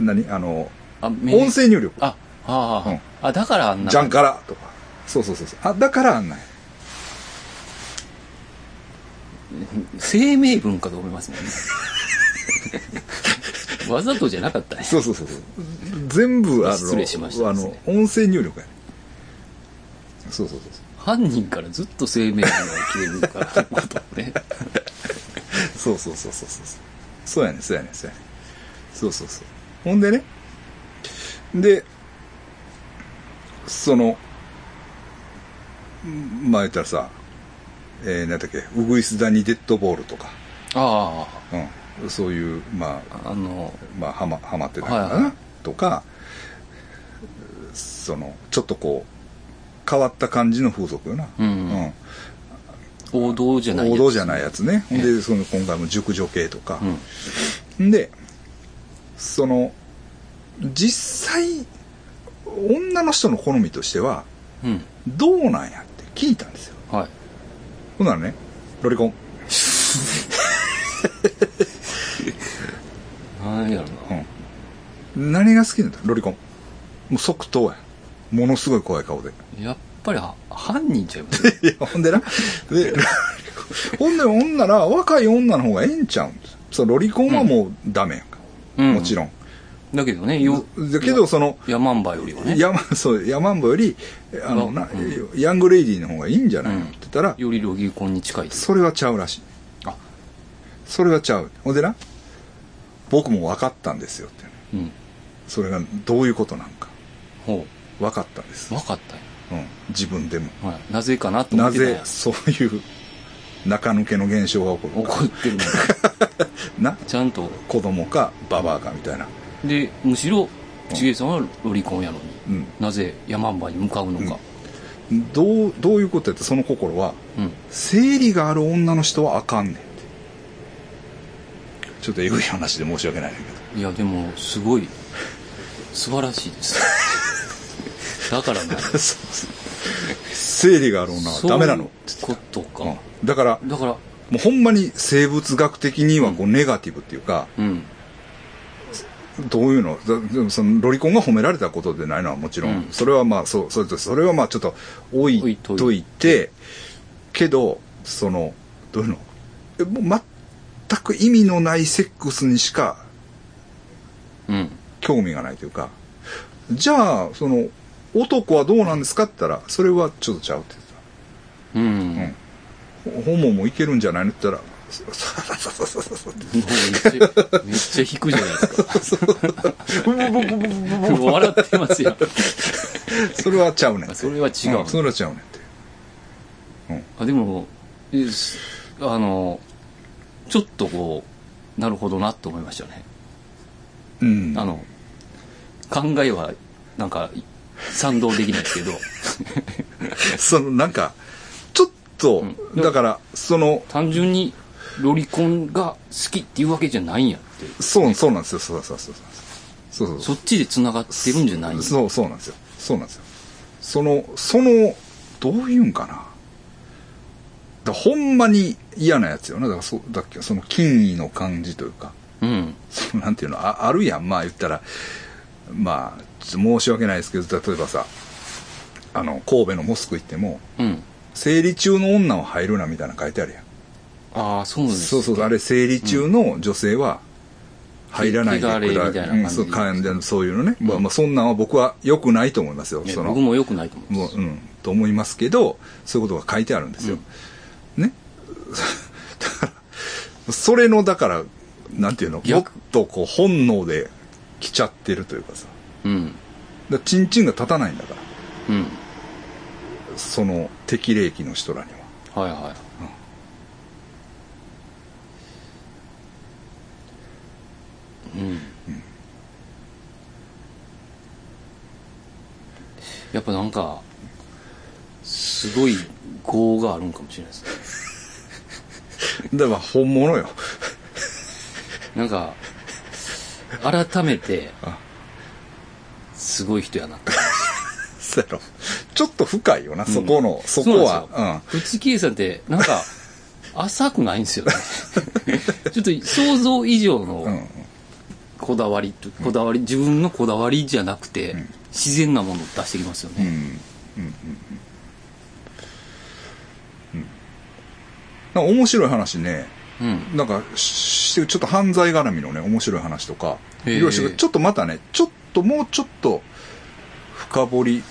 ん。何？あの、
あ、目
音声入力。
あ、ああ、
うん
あ、だからあんな。
じゃんからとか。そうそうそうそう。あ、だからあんなんや。
声明文かと思いますもんね。わざとじゃなかったね。
そうそうそうそう。全部、あの、
失礼しました
あの、音声入力やねそうそうそう
犯人からずっと声明文が消えるからね。
そう。そうそうそうそうそう。そうやねそうやねそうやねそうそうそう。ほんでね。で、その、んまあ言ったらさ、えー、何だっけ、ウグイスダニデッドボールとか、
あ
うん、そういう、まあ、
あ、あの、
まあ、はま、はまってたのかな、
はいはい。
とか、その、ちょっとこう、変わった感じの風俗よな。
うん王道じゃない
王道じゃないやつね。ほん
え
で、その、今回も熟女系とか
う。ん。
んで、その、実際、女の人の好みとしては、
うん。
どうなんやって聞いたんですよ。
はい。
ほんならね、ロリコン。
なんやろな。
うん。何が好きなんだ？ロリコン。もう即答や。ものすごい怖い顔で。
やっぱりは犯人ちゃいます
いや、ほんでな。で、ほんで、ほんなら、若い女の方がええんちゃうんそう、ロリコンはもうダメやんか。
うん
もちろん。
だけどね、よ、
だけど、その、
ヤマンバよりはね。
ヤマ、そう、ヤマンボより、あの、な、ヤングレイディーの方がいいんじゃないの、
うん
って言ったら、
よりロギコンに近いです。
それはちゃうらしい。
あ、
それはちゃう。ほんでな、僕も分かったんですよって。
うん。
それがどういうことなんか。
ほ
分かったんです
う。。わかったよ。
うん。自分でも。
はい。なぜかなと思
な
ってたんや
ぜそういう中抜けの現象が起こるか。
怒ってる。
な、
ちゃんと。
子供かババアかみたいな。
で、むしろ、ちげさんはロリコンやのに、
うん。
なぜヤマンバに向かうのか。
どう、どういうことやってその心は、
うん。
生理がある女の人はあかんねんって。ちょっとエグい話で申し訳ないんだけど。
いや、でも、すごい、素晴らしいです。だからな、
生理がある女はダメな。の。
そういうことか。
うん。だから、
だから、
もうほんまに生物学的にはこうネガティブっていうか、
うん。
どういうの？そのロリコンが褒められたことでないのはもちろん、
うん。
それはまあそうそれとそれはまあちょっと置い
と
といて。けどそのどういうの？えもう全く意味のないセックスにしか
うん。
興味がないというか。じゃあその男はどうなんですかって言ったらそれはちょっとちゃうって
うん。
言ってたホモもいけるんじゃないのって言ったら
めっちゃめっちゃ引くじゃないですか 笑ってますよ
それはちゃうねんて。
それは違う、
んそれはちゃうねんて。
あでもあのちょっとこうなるほどなと思いましたね
うん。
あの考えはなんか賛同できないですけど
そのなんか、ちょっと、
うん
だから、その、
単純にロリコンが好きっていうわけじゃないんやって
そう、そうなんですよ。そうそうそうそう。そうそ
そっちで繋がってるんじゃないんや
そう、そうなんですよ。そうなんですよ。その、その、どういうんかな。だほんまに嫌なやつよな。だからそう、だっけ、その金位の感じというか、
うん
そのなんていうの、ああるやん。まあ言ったら、まあ、申し訳ないですけど、例えばさ、あの、神戸のモスク行っても、
うん
生理中の女は入るなみたいなの書いてあるやん。
ああそうなんです
そうそう、あれ生理中の女性は入らないでくだ
汚れみたいな感じ
うんそういうのね。まあ、まあ、そんなんは僕は良くないと思いますよ。
ね
その
僕も良くないと思います
もう、うん、と思いますけど、そういうことが書いてあるんですよ。ね。だから、それの、だから、なんていうの、もっ
逆
とこう、本能で来ちゃってるというかさ。
うん。
だチンチンが立たないんだから。
うん。
その、適齢期の人らには。
はいはい、うん、やっぱなんかすごい業があるんかもしれないです。ね
だから本物よ。
なんか改めて
あ
すごい人やなって
そうやろ。ちょっと深いよな、そこの、そこは。うん。
内圭さんってなんか浅くないんですよね ちょっと想像以上の、
うん。
こだわりとこだわり自分のこだわりじゃなくて、
ん
自然なものを出してきますよ
うん。うん。
ね、
うん。うん。なんか面白い話ね、
うん
なんかししてちょっと犯罪絡みのね、面白い話とか、いろいろちょっとまたね、ちょっともうちょっと深掘り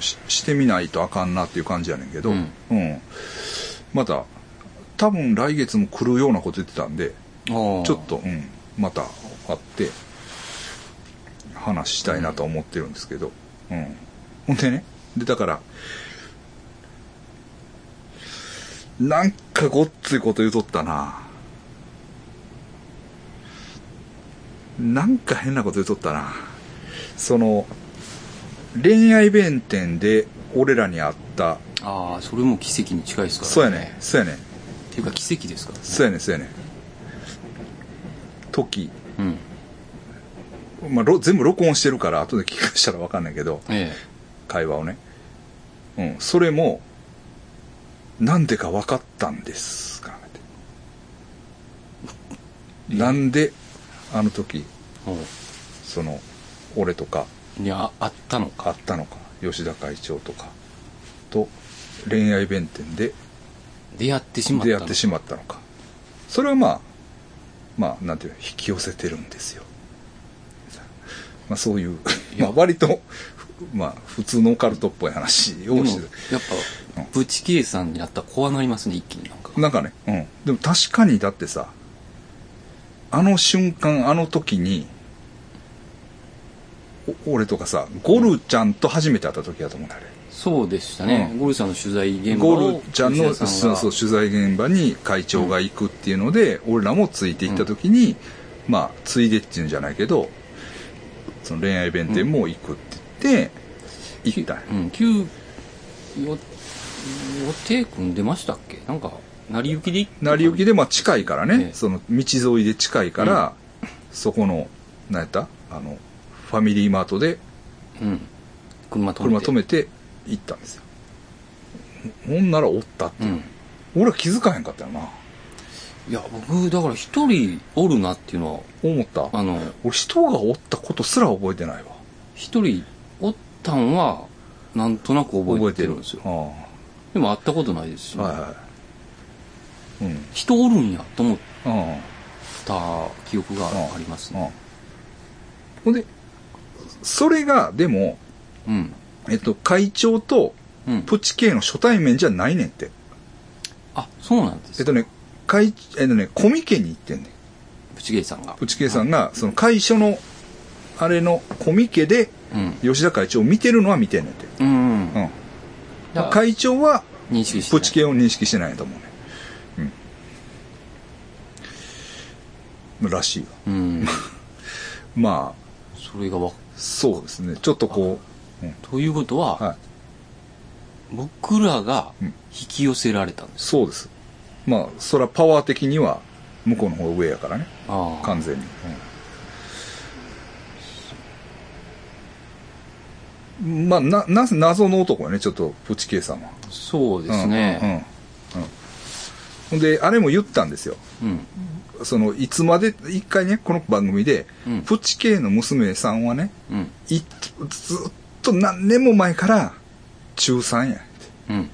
ししてみないとあかんなっていう感じやねんけど、
うん
うん。また、多分来月も来るようなこと言ってたんで、ちょっと、うん、また会って、話したいなとは思ってるんですけど、うん。ほんでね、で、だから、なんかごっついこと言うとったな。なんか変なこと言うとったな。その、恋愛弁天で俺らに会った、
ああそれも奇跡に近いですから
そうやね、そうやね、
っていうか奇跡ですからね。
そうやね、そうやね。時、
うん。
まあ、ろ全部録音してるから後で聞かしたら分かんないけど
え
会話をね。うん。それもなんでか分かったんです考えて。なんであの時その俺とか。
ういやあったのか。
あったのか。吉田会長とか。と恋愛弁天で。
出会ってしまったの
出会ってしまったのか。それはまあまあなんていうの引き寄せてるんですよ。まあそういうまあ割とまあ普通のオカルトっぽい話
でもやっ
をして
ぱブチケイさんにあったら怖なりますね一気になんか。
なんかねうん。でも確かにだってさあの瞬間あの時にお俺とかさゴルちゃんと初めて会った時やと思うねあれ。
そうでしたね、
うん。
ゴルさんの取材現場を
ゴルちゃんのそう
が
そう取材現場に会長が行くっていうので、俺らもついていった時に、まあついでっていうんじゃないけどその恋愛弁天も行くって言って、行った。
うん急よ予定組んでましたっけ？なんか成り行きで行った
成り行きでまあ近いからね、
ええ。
その道沿いで近いから、そこの何やった？あのファミリーマートで
うん。車止めて。
車止めて行ったんですよ。ほんならおったっていう、
うん。
俺は気づかへんかったよな。い
や僕だから一人おるなっていうのは
思った。
あの
俺人がおったことすら覚えてないわ。
一人おったんはなんとなく覚えてるんですよ。
あ
でも会ったことないですし、
あはいはい。うん。
人おるんやと思っ
あ
た記憶が
あ
あります
あ
ね
ほんでそれがでも、
うん
えっと、会長と
うん
プチ系の初対面じゃないねんって
あそうなんです
えっとね会、えっとね、コミケに行ってんねん。
プチゲイさんが。
プチケイさんが、その会所の、あれのコミケで、
うん。
吉田会長を見てるのは見てんねんて。
うん。
うん。会長は、
認識。
プチ系を認識してないと思うね。うん。らしいわ。
うん。
まあ、
それがわ、
そうですね。ちょっとこう、うん
ということは、
はい。
僕らが
うん
引き寄せられたんです。
そうです。まあ、それはパワー的には、向こうの方が上やからね。完全に。うんまあ、な、な、謎の男やね、ちょっと、プチケイさんは。
そうですね。
うん。うん。うんほんで、あれも言ったんですよ。
うん。
その、いつまで、一回ね、この番組で、
うん
プチケイの娘さんはね、
うん。
いずっと何年も前から、中3や、って
うん。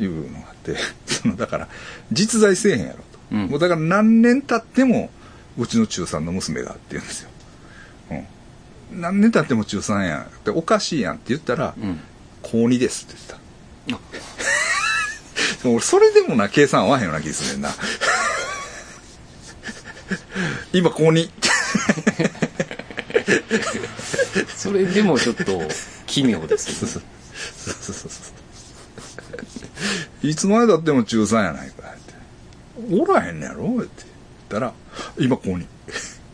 いうのがあって、その、だから、実在せえへんやろと。
うん
もうだから何年経っても、うちの中3の娘がって言うんですよ。うん。何年経っても中3やん。っておかしいやんって言ったら、
うん。
高2ですって言った。でも俺、それでもな、計算合わへんような気すんねんな。今、高2。
それでもちょっと奇妙ですよね。
いつまで経っても中3やないかって。おらへんねやろって言ったら、今、高2。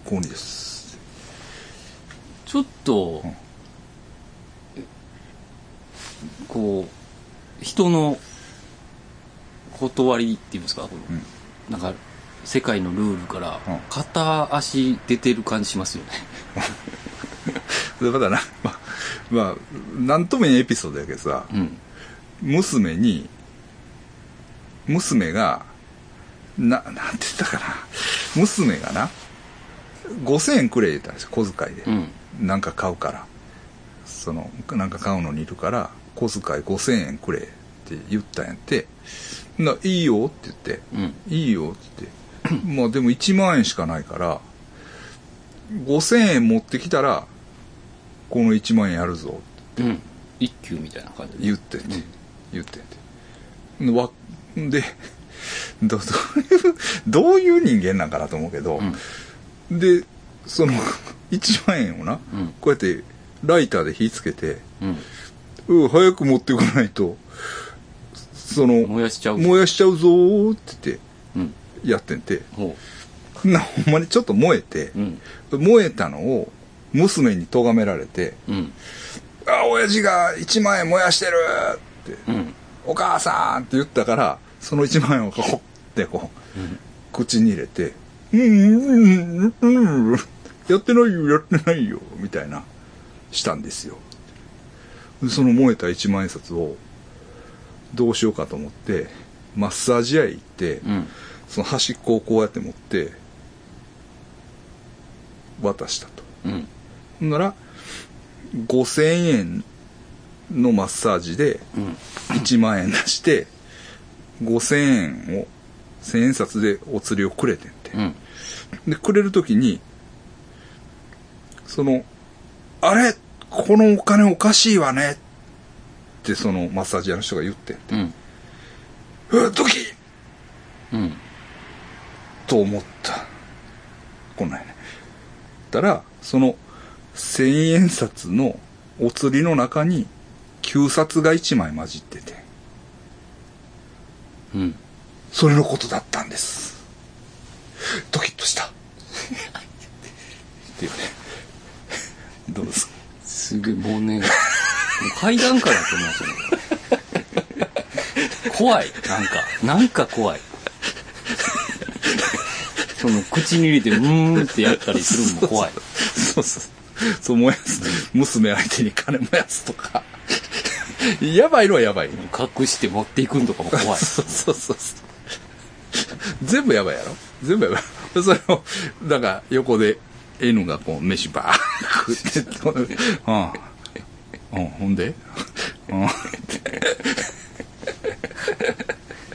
高2です。
ちょっと、こう、人の断りっていうんですか、この
うん
なんか、世界のルールから
うん
片足出てる感じしますよね。
で、まだな、まあ、まあ、なんとも言えんエピソードやけどさ、
うん。
娘に、娘が、な、なんて言ったかな。娘がな、5000円くれ言ったんですよ、小遣いで。
うん。
なんか買うから。その、なんか買うのにいるから、小遣い5000円くれって言ったんやって。な、いいよって言って、
うん。
いいよって言って。まあでも1万円しかないから、5000円持ってきたら、この1万円やるぞ
うん。一休みたいな感じで。
言ってんて、言ってんて。わ、で、ど どういう、どういう人間なんかなと思うけど、で、その、1万円をな、
うん
こうやって、ライターで火つけて、
うん。
うん、早く持ってこないと、その、
燃やしちゃう。
燃やしちゃうぞーって言って、
うん。
やってんて、
ほ
な、ほんまにちょっと燃えて
う。、うん。
燃えたのを、娘に咎められて、
うん。
あ、親父が1万円燃やしてるって、
うん。
お母さんって言ったから、その1万円をこう、ってこう、
うん。
口に入れて、うん、うん、うん、うん、やってないよ、やってないよ、みたいな、したんですよ。でその燃えた1万円札を、どうしようかと思って、マッサージ屋へ行って、
うん。
その端っこをこうやって持って、渡したと。
うん。
ほんなら、5000円のマッサージで、
うん。
1万円出して、5000円を、1000円札でお釣りをくれてんて。
うん。
で、くれるときに、その、あれこのお金おかしいわねってそのマッサージ屋の人が言ってんて。
うん。
うわ、ドキッ
うん。
と思った。こんなんやね。たら、その、1000円札のお釣りの中に、旧札が1枚混じってて、
うん。
それのことだったんです。ドキッとした。っていうね。どうですか？
すげえ、もうね、もう階段からと思いましたね。怖い。なんか、なんか怖い。その、口に入れて、うーんってやったりするのも怖い。
そうそう。そう燃やす。娘相手に金燃やすとか。やばいのはやばい。
隠して持っていくんとかも怖い。
そうそうそうそう。全部やばいやろ？全部やばい。それを、だから横で N がこう飯ばー食って、うん。うん、ほんで？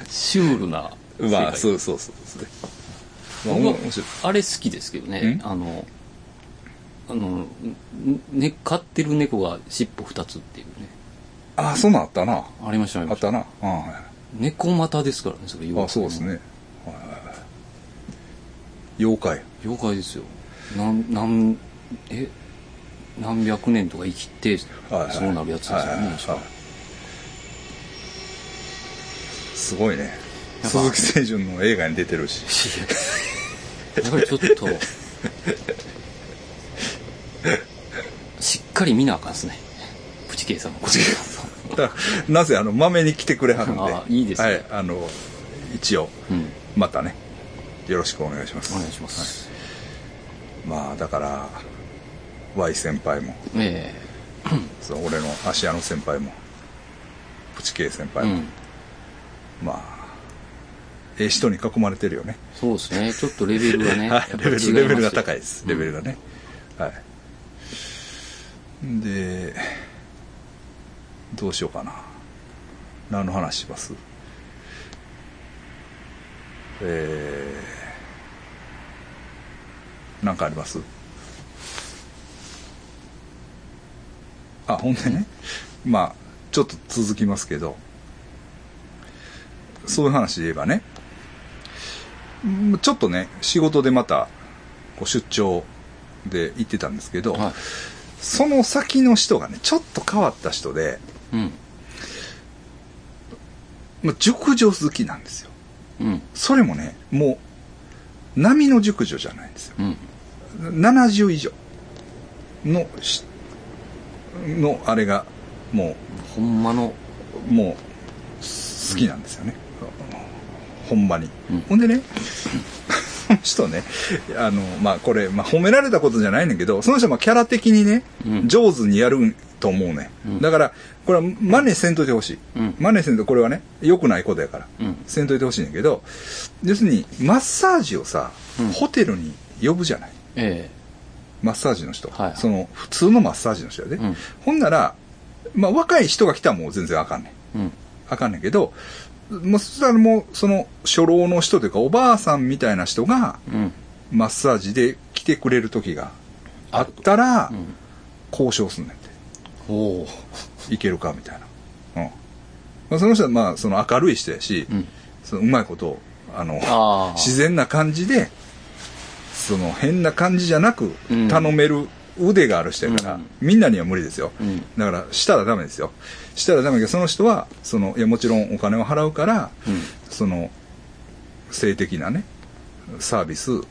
シュールな。
まあ、そうそうそうそう。まあ、
れ好きですけどね。
ん？
あの、あの、ね、飼ってる猫が尻尾二つっていうね。
あ、そんなんあったな。
ありました、あ
ったな。あはい。
猫股ですからね、それ
あ、そうですね。はい。妖怪。
妖怪ですよ。なんなんえ？何百年とか生きてそうなるやつですよ
はいはいはい。すごいね。鈴木清純の映画に出てるし
やっぱりちょっと。しっかり見なあかんですね。プチケイさんのプチケイさん
だなぜあのまめに来てくれはるんで。
あいいですね。
はいあの一応
うん。
またねよろしくお願いします。
お願いします、
まあだから Y 先輩も。
え
その俺の芦屋の先輩もプチケイ先
え
輩も、
うん。
まあええ人に囲まれてるよね。
そうですね。ちょっとレベルがね
レベルレベルが高いです。レベルがね、はい。でどうしようかな。何の話します？えー、なんかあります？あほんでね。まあちょっと続きますけど。そういう話で言えばね。うんちょっとね仕事でまた出張で行ってたんですけど、
はい。
その先の人がねちょっと変わった人で、
うん。
まあ、熟女好きなんですよ。
うん。
それもねもう波の熟女じゃないんですよ。
うん。
70以上。のしのあれがも
ほんまの
うもう好きなんですよね、ほんまに、
うん。
ほんでね 人ねあのまあこれ、まあ、褒められたことじゃないねんだけどその人はまあキャラ的にね、
うん。
上手にやると思うね、
うん。
だからこれは真似せんといてほしい、
うん。
真似せんとこれはね良くないことやから、
うん。
せんといてほしいんだけど要するにマッサージをさ、
うん。
ホテルに呼ぶじゃない。
え
マッサージの人、
はいはい。
その普通のマッサージの人やで、
うん。
ほんなら、まあ、若い人が来たらもう全然あかんね
うん。
あかんねんけどもうそしたらもうその初老の人というかおばあさんみたいな人が
うん。
マッサージで来てくれる時があったら
うん。
交渉すんねんて。
おお。
いけるかみたいな、うん。まあ、その人はまあその明るい人やし、
うん。
そのうまいことをあの
ああ
自然な感じでその変な感じじゃなく
うん。
頼める腕がある人やから、
うん。
みんなには無理ですよ、
うん。
だからしたらダメですよしたらダメだけどその人はそのいやもちろんお金を払うから、
うん。
その性的なねサービス
うん。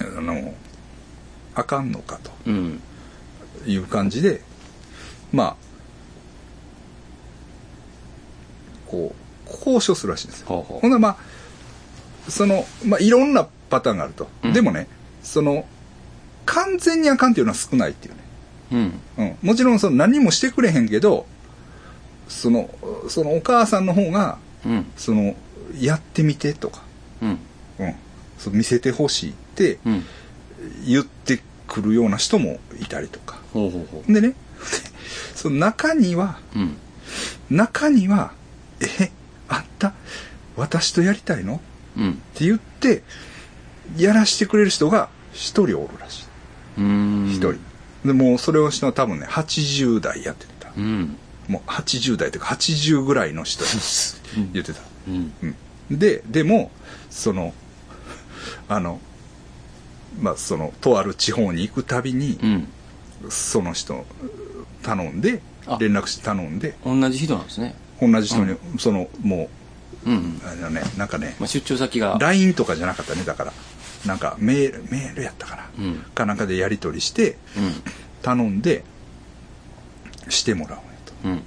あのあかんのかと
うん。
いう感じでまあこう交渉するらしいんですよ。
ほう。ほ
んならまあそのまあいろんなパターンがあると、
うん。
でもねその完全にあかんっていうのは少ないっていうね
うん。
うん、もちろんその何もしてくれへんけどそのそのお母さんの方が
うん。
そのやってみてとか、
うん。
うん、そう見せてほしいって
うん。
言ってくるような人もいたりとか。
ほうほうほ
でね その中には
ううん。
中には「えあんた？私とやりたいの?」
うん。
って言ってやらしてくれる人が一人おるらしい。一人、でもうそれをしたのは多分ね80代やってた。
うん。
もう80代というか80ぐらいの人。や言ってた、
うん。
うん、ででもそのあのまあそのとある地方に行くたびに
うん。
その人頼んで
あ。
連絡して頼んで
同じ人なんですね。
同じ人に、そのも
うんうん。
うあのねなんかね
まあ出張先が。
LINE とかじゃなかったねだからなんかメールメールやったかな、
うん。
かなんかでやり取りして
うん。
頼んでしてもらうんやと。
うん。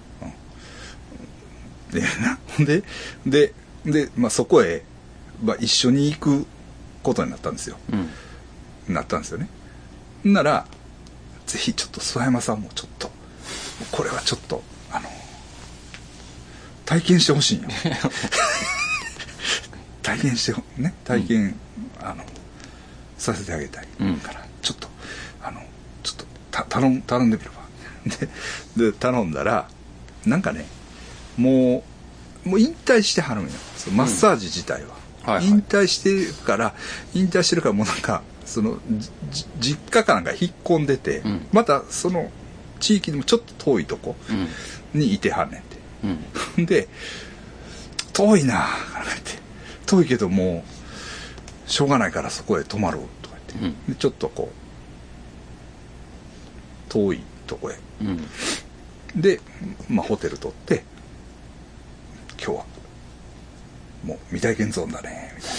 でなほんででで、まあ、そこへ、まあ、一緒に行くことになったんですよ。
うん。
なったんですよね。ならぜひちょっと諏訪山さんもちょっとこれはちょっとあの体験してほしいんよ。体験してほね？体験、あのさせてあげたい
うん。
から、ちょっとあのちょっとた頼ん頼んでみるわでで頼んだらなんかねもうもう引退してはるんよ。そのマッサージ自体は、
はいはい。
引退してるから引退してるからもうなんかそのじ実家かなんか引っ込んでて、
うん。
またその地域でもちょっと遠いとこ
うん。
にいてはんねんて。
うん。
で遠いなあって。遠いけどもしょうがないからそこへ泊まろうとか言って、
うん。
でちょっとこう遠いとこへ。
うん。
で、まあ、ホテル取って今日はもう未体験ゾーンだねみたい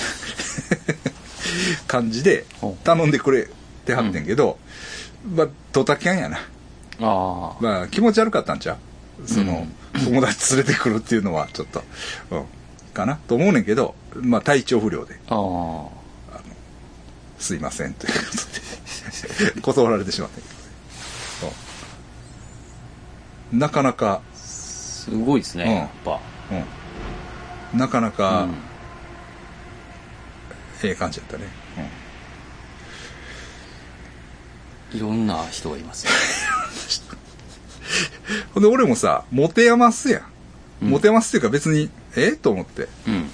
な 感じで頼んでくれてはってんけど、まあドタキャンやな。
ああ
まあ気持ち悪かったんちゃう？その、友達連れてくるっていうのはちょっと、うん、かなと思うねんけどまあ体調不良で。
あ
すいませんということで。断られてしまったんやけどねう。んなかなか、
あすごいですね、
うん。
やっぱ。
うん、なかなか、
うん。
ええ感じやったね、
いろんな人がいますね。
ほんで俺もさ持て余すやん、
うん。
持て余すっていうか別にえ？と思って。
うん。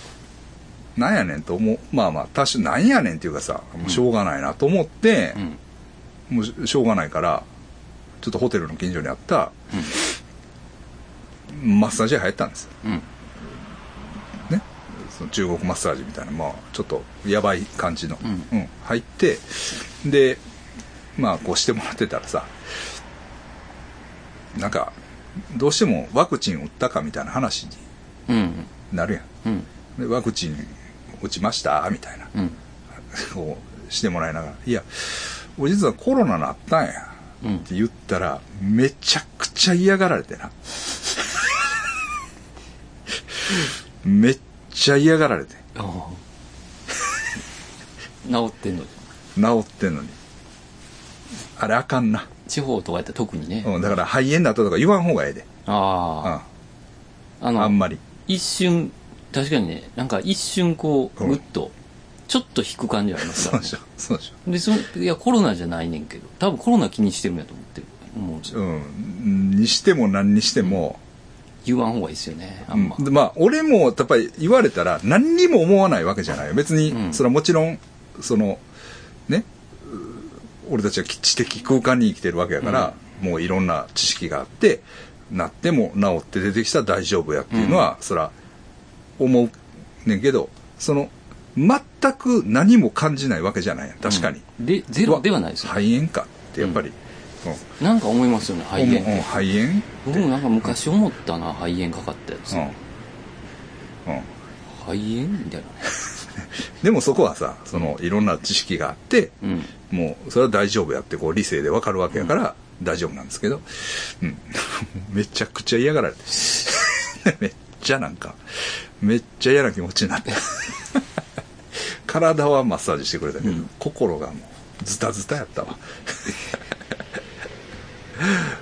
なんやねんと思う。まあまあ多少なんやねんっていうかさもうしょうがないなと思って
う、ん。
もうししょうがないからちょっとホテルの近所にあったマッサージ屋入ったんです。よ
うん。
ね？その中国マッサージみたいなまあちょっとやばい感じの、
うん。
入ってでまあこうしてもらってたらさなんかどうしてもワクチン打ったかみたいな話に
うん
なるやん。
うん。
でワクチン打ちました？みたいな。
うん。
こうしてもらいながら「いや俺実はコロナなったんや」
うん。
って言ったらめちゃくちゃ嫌がられてな。めっちゃ嫌がられて。
ああ。治ってんの
治ってんのに。あれあかんな、
地方とかやったら特にね、
うん、だから肺炎だったとか言わん方がええで、
ああ。あ
うん、
の
あんまり
一瞬確かにねなんか一瞬こう
うん
ぐっとちょっと引く感じありますから、ね。
そうでしょ、そうでし
でそのいやコロナじゃないねんけど多分コロナ気にしてるんやと思ってる。思うんですよ
ょ。うん。にしても何にしても、
言わん方がいいですよねあんま、
うん。でまあ、俺もやっぱり言われたら何にも思わないわけじゃないよ。別に、
うん。
それはもちろん、その、ね、う俺たちは知的空間に生きてるわけやから、もういろんな知識があって、なっても治って出てきたら大丈夫やっていうのは、そら、思うねんけど、その、全く何も感じないわけじゃないやん確かに。
うんでゼロではないですよ、
肺炎かってやっぱり、うん。
なんか思いますよね肺炎
肺炎
僕もなんか昔思ったな肺炎かかったやつ、
うん。うん。
肺炎みたいな。ね
でもそこはさ、その、いろんな知識があって、
うん。
もう、それは大丈夫やって、こう、理性でわかるわけやから、大丈夫なんですけど、うん。めちゃくちゃ嫌がられて。めっちゃなんか、めっちゃ嫌な気持ちになって。体はマッサージしてくれたけど、
うん
心がもう、ズタズタやったわ。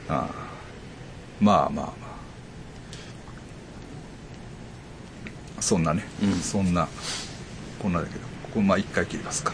ああまあまあまあ。そんなね、
うん
そんな、こんなだけど、ここまあ一回切りますか。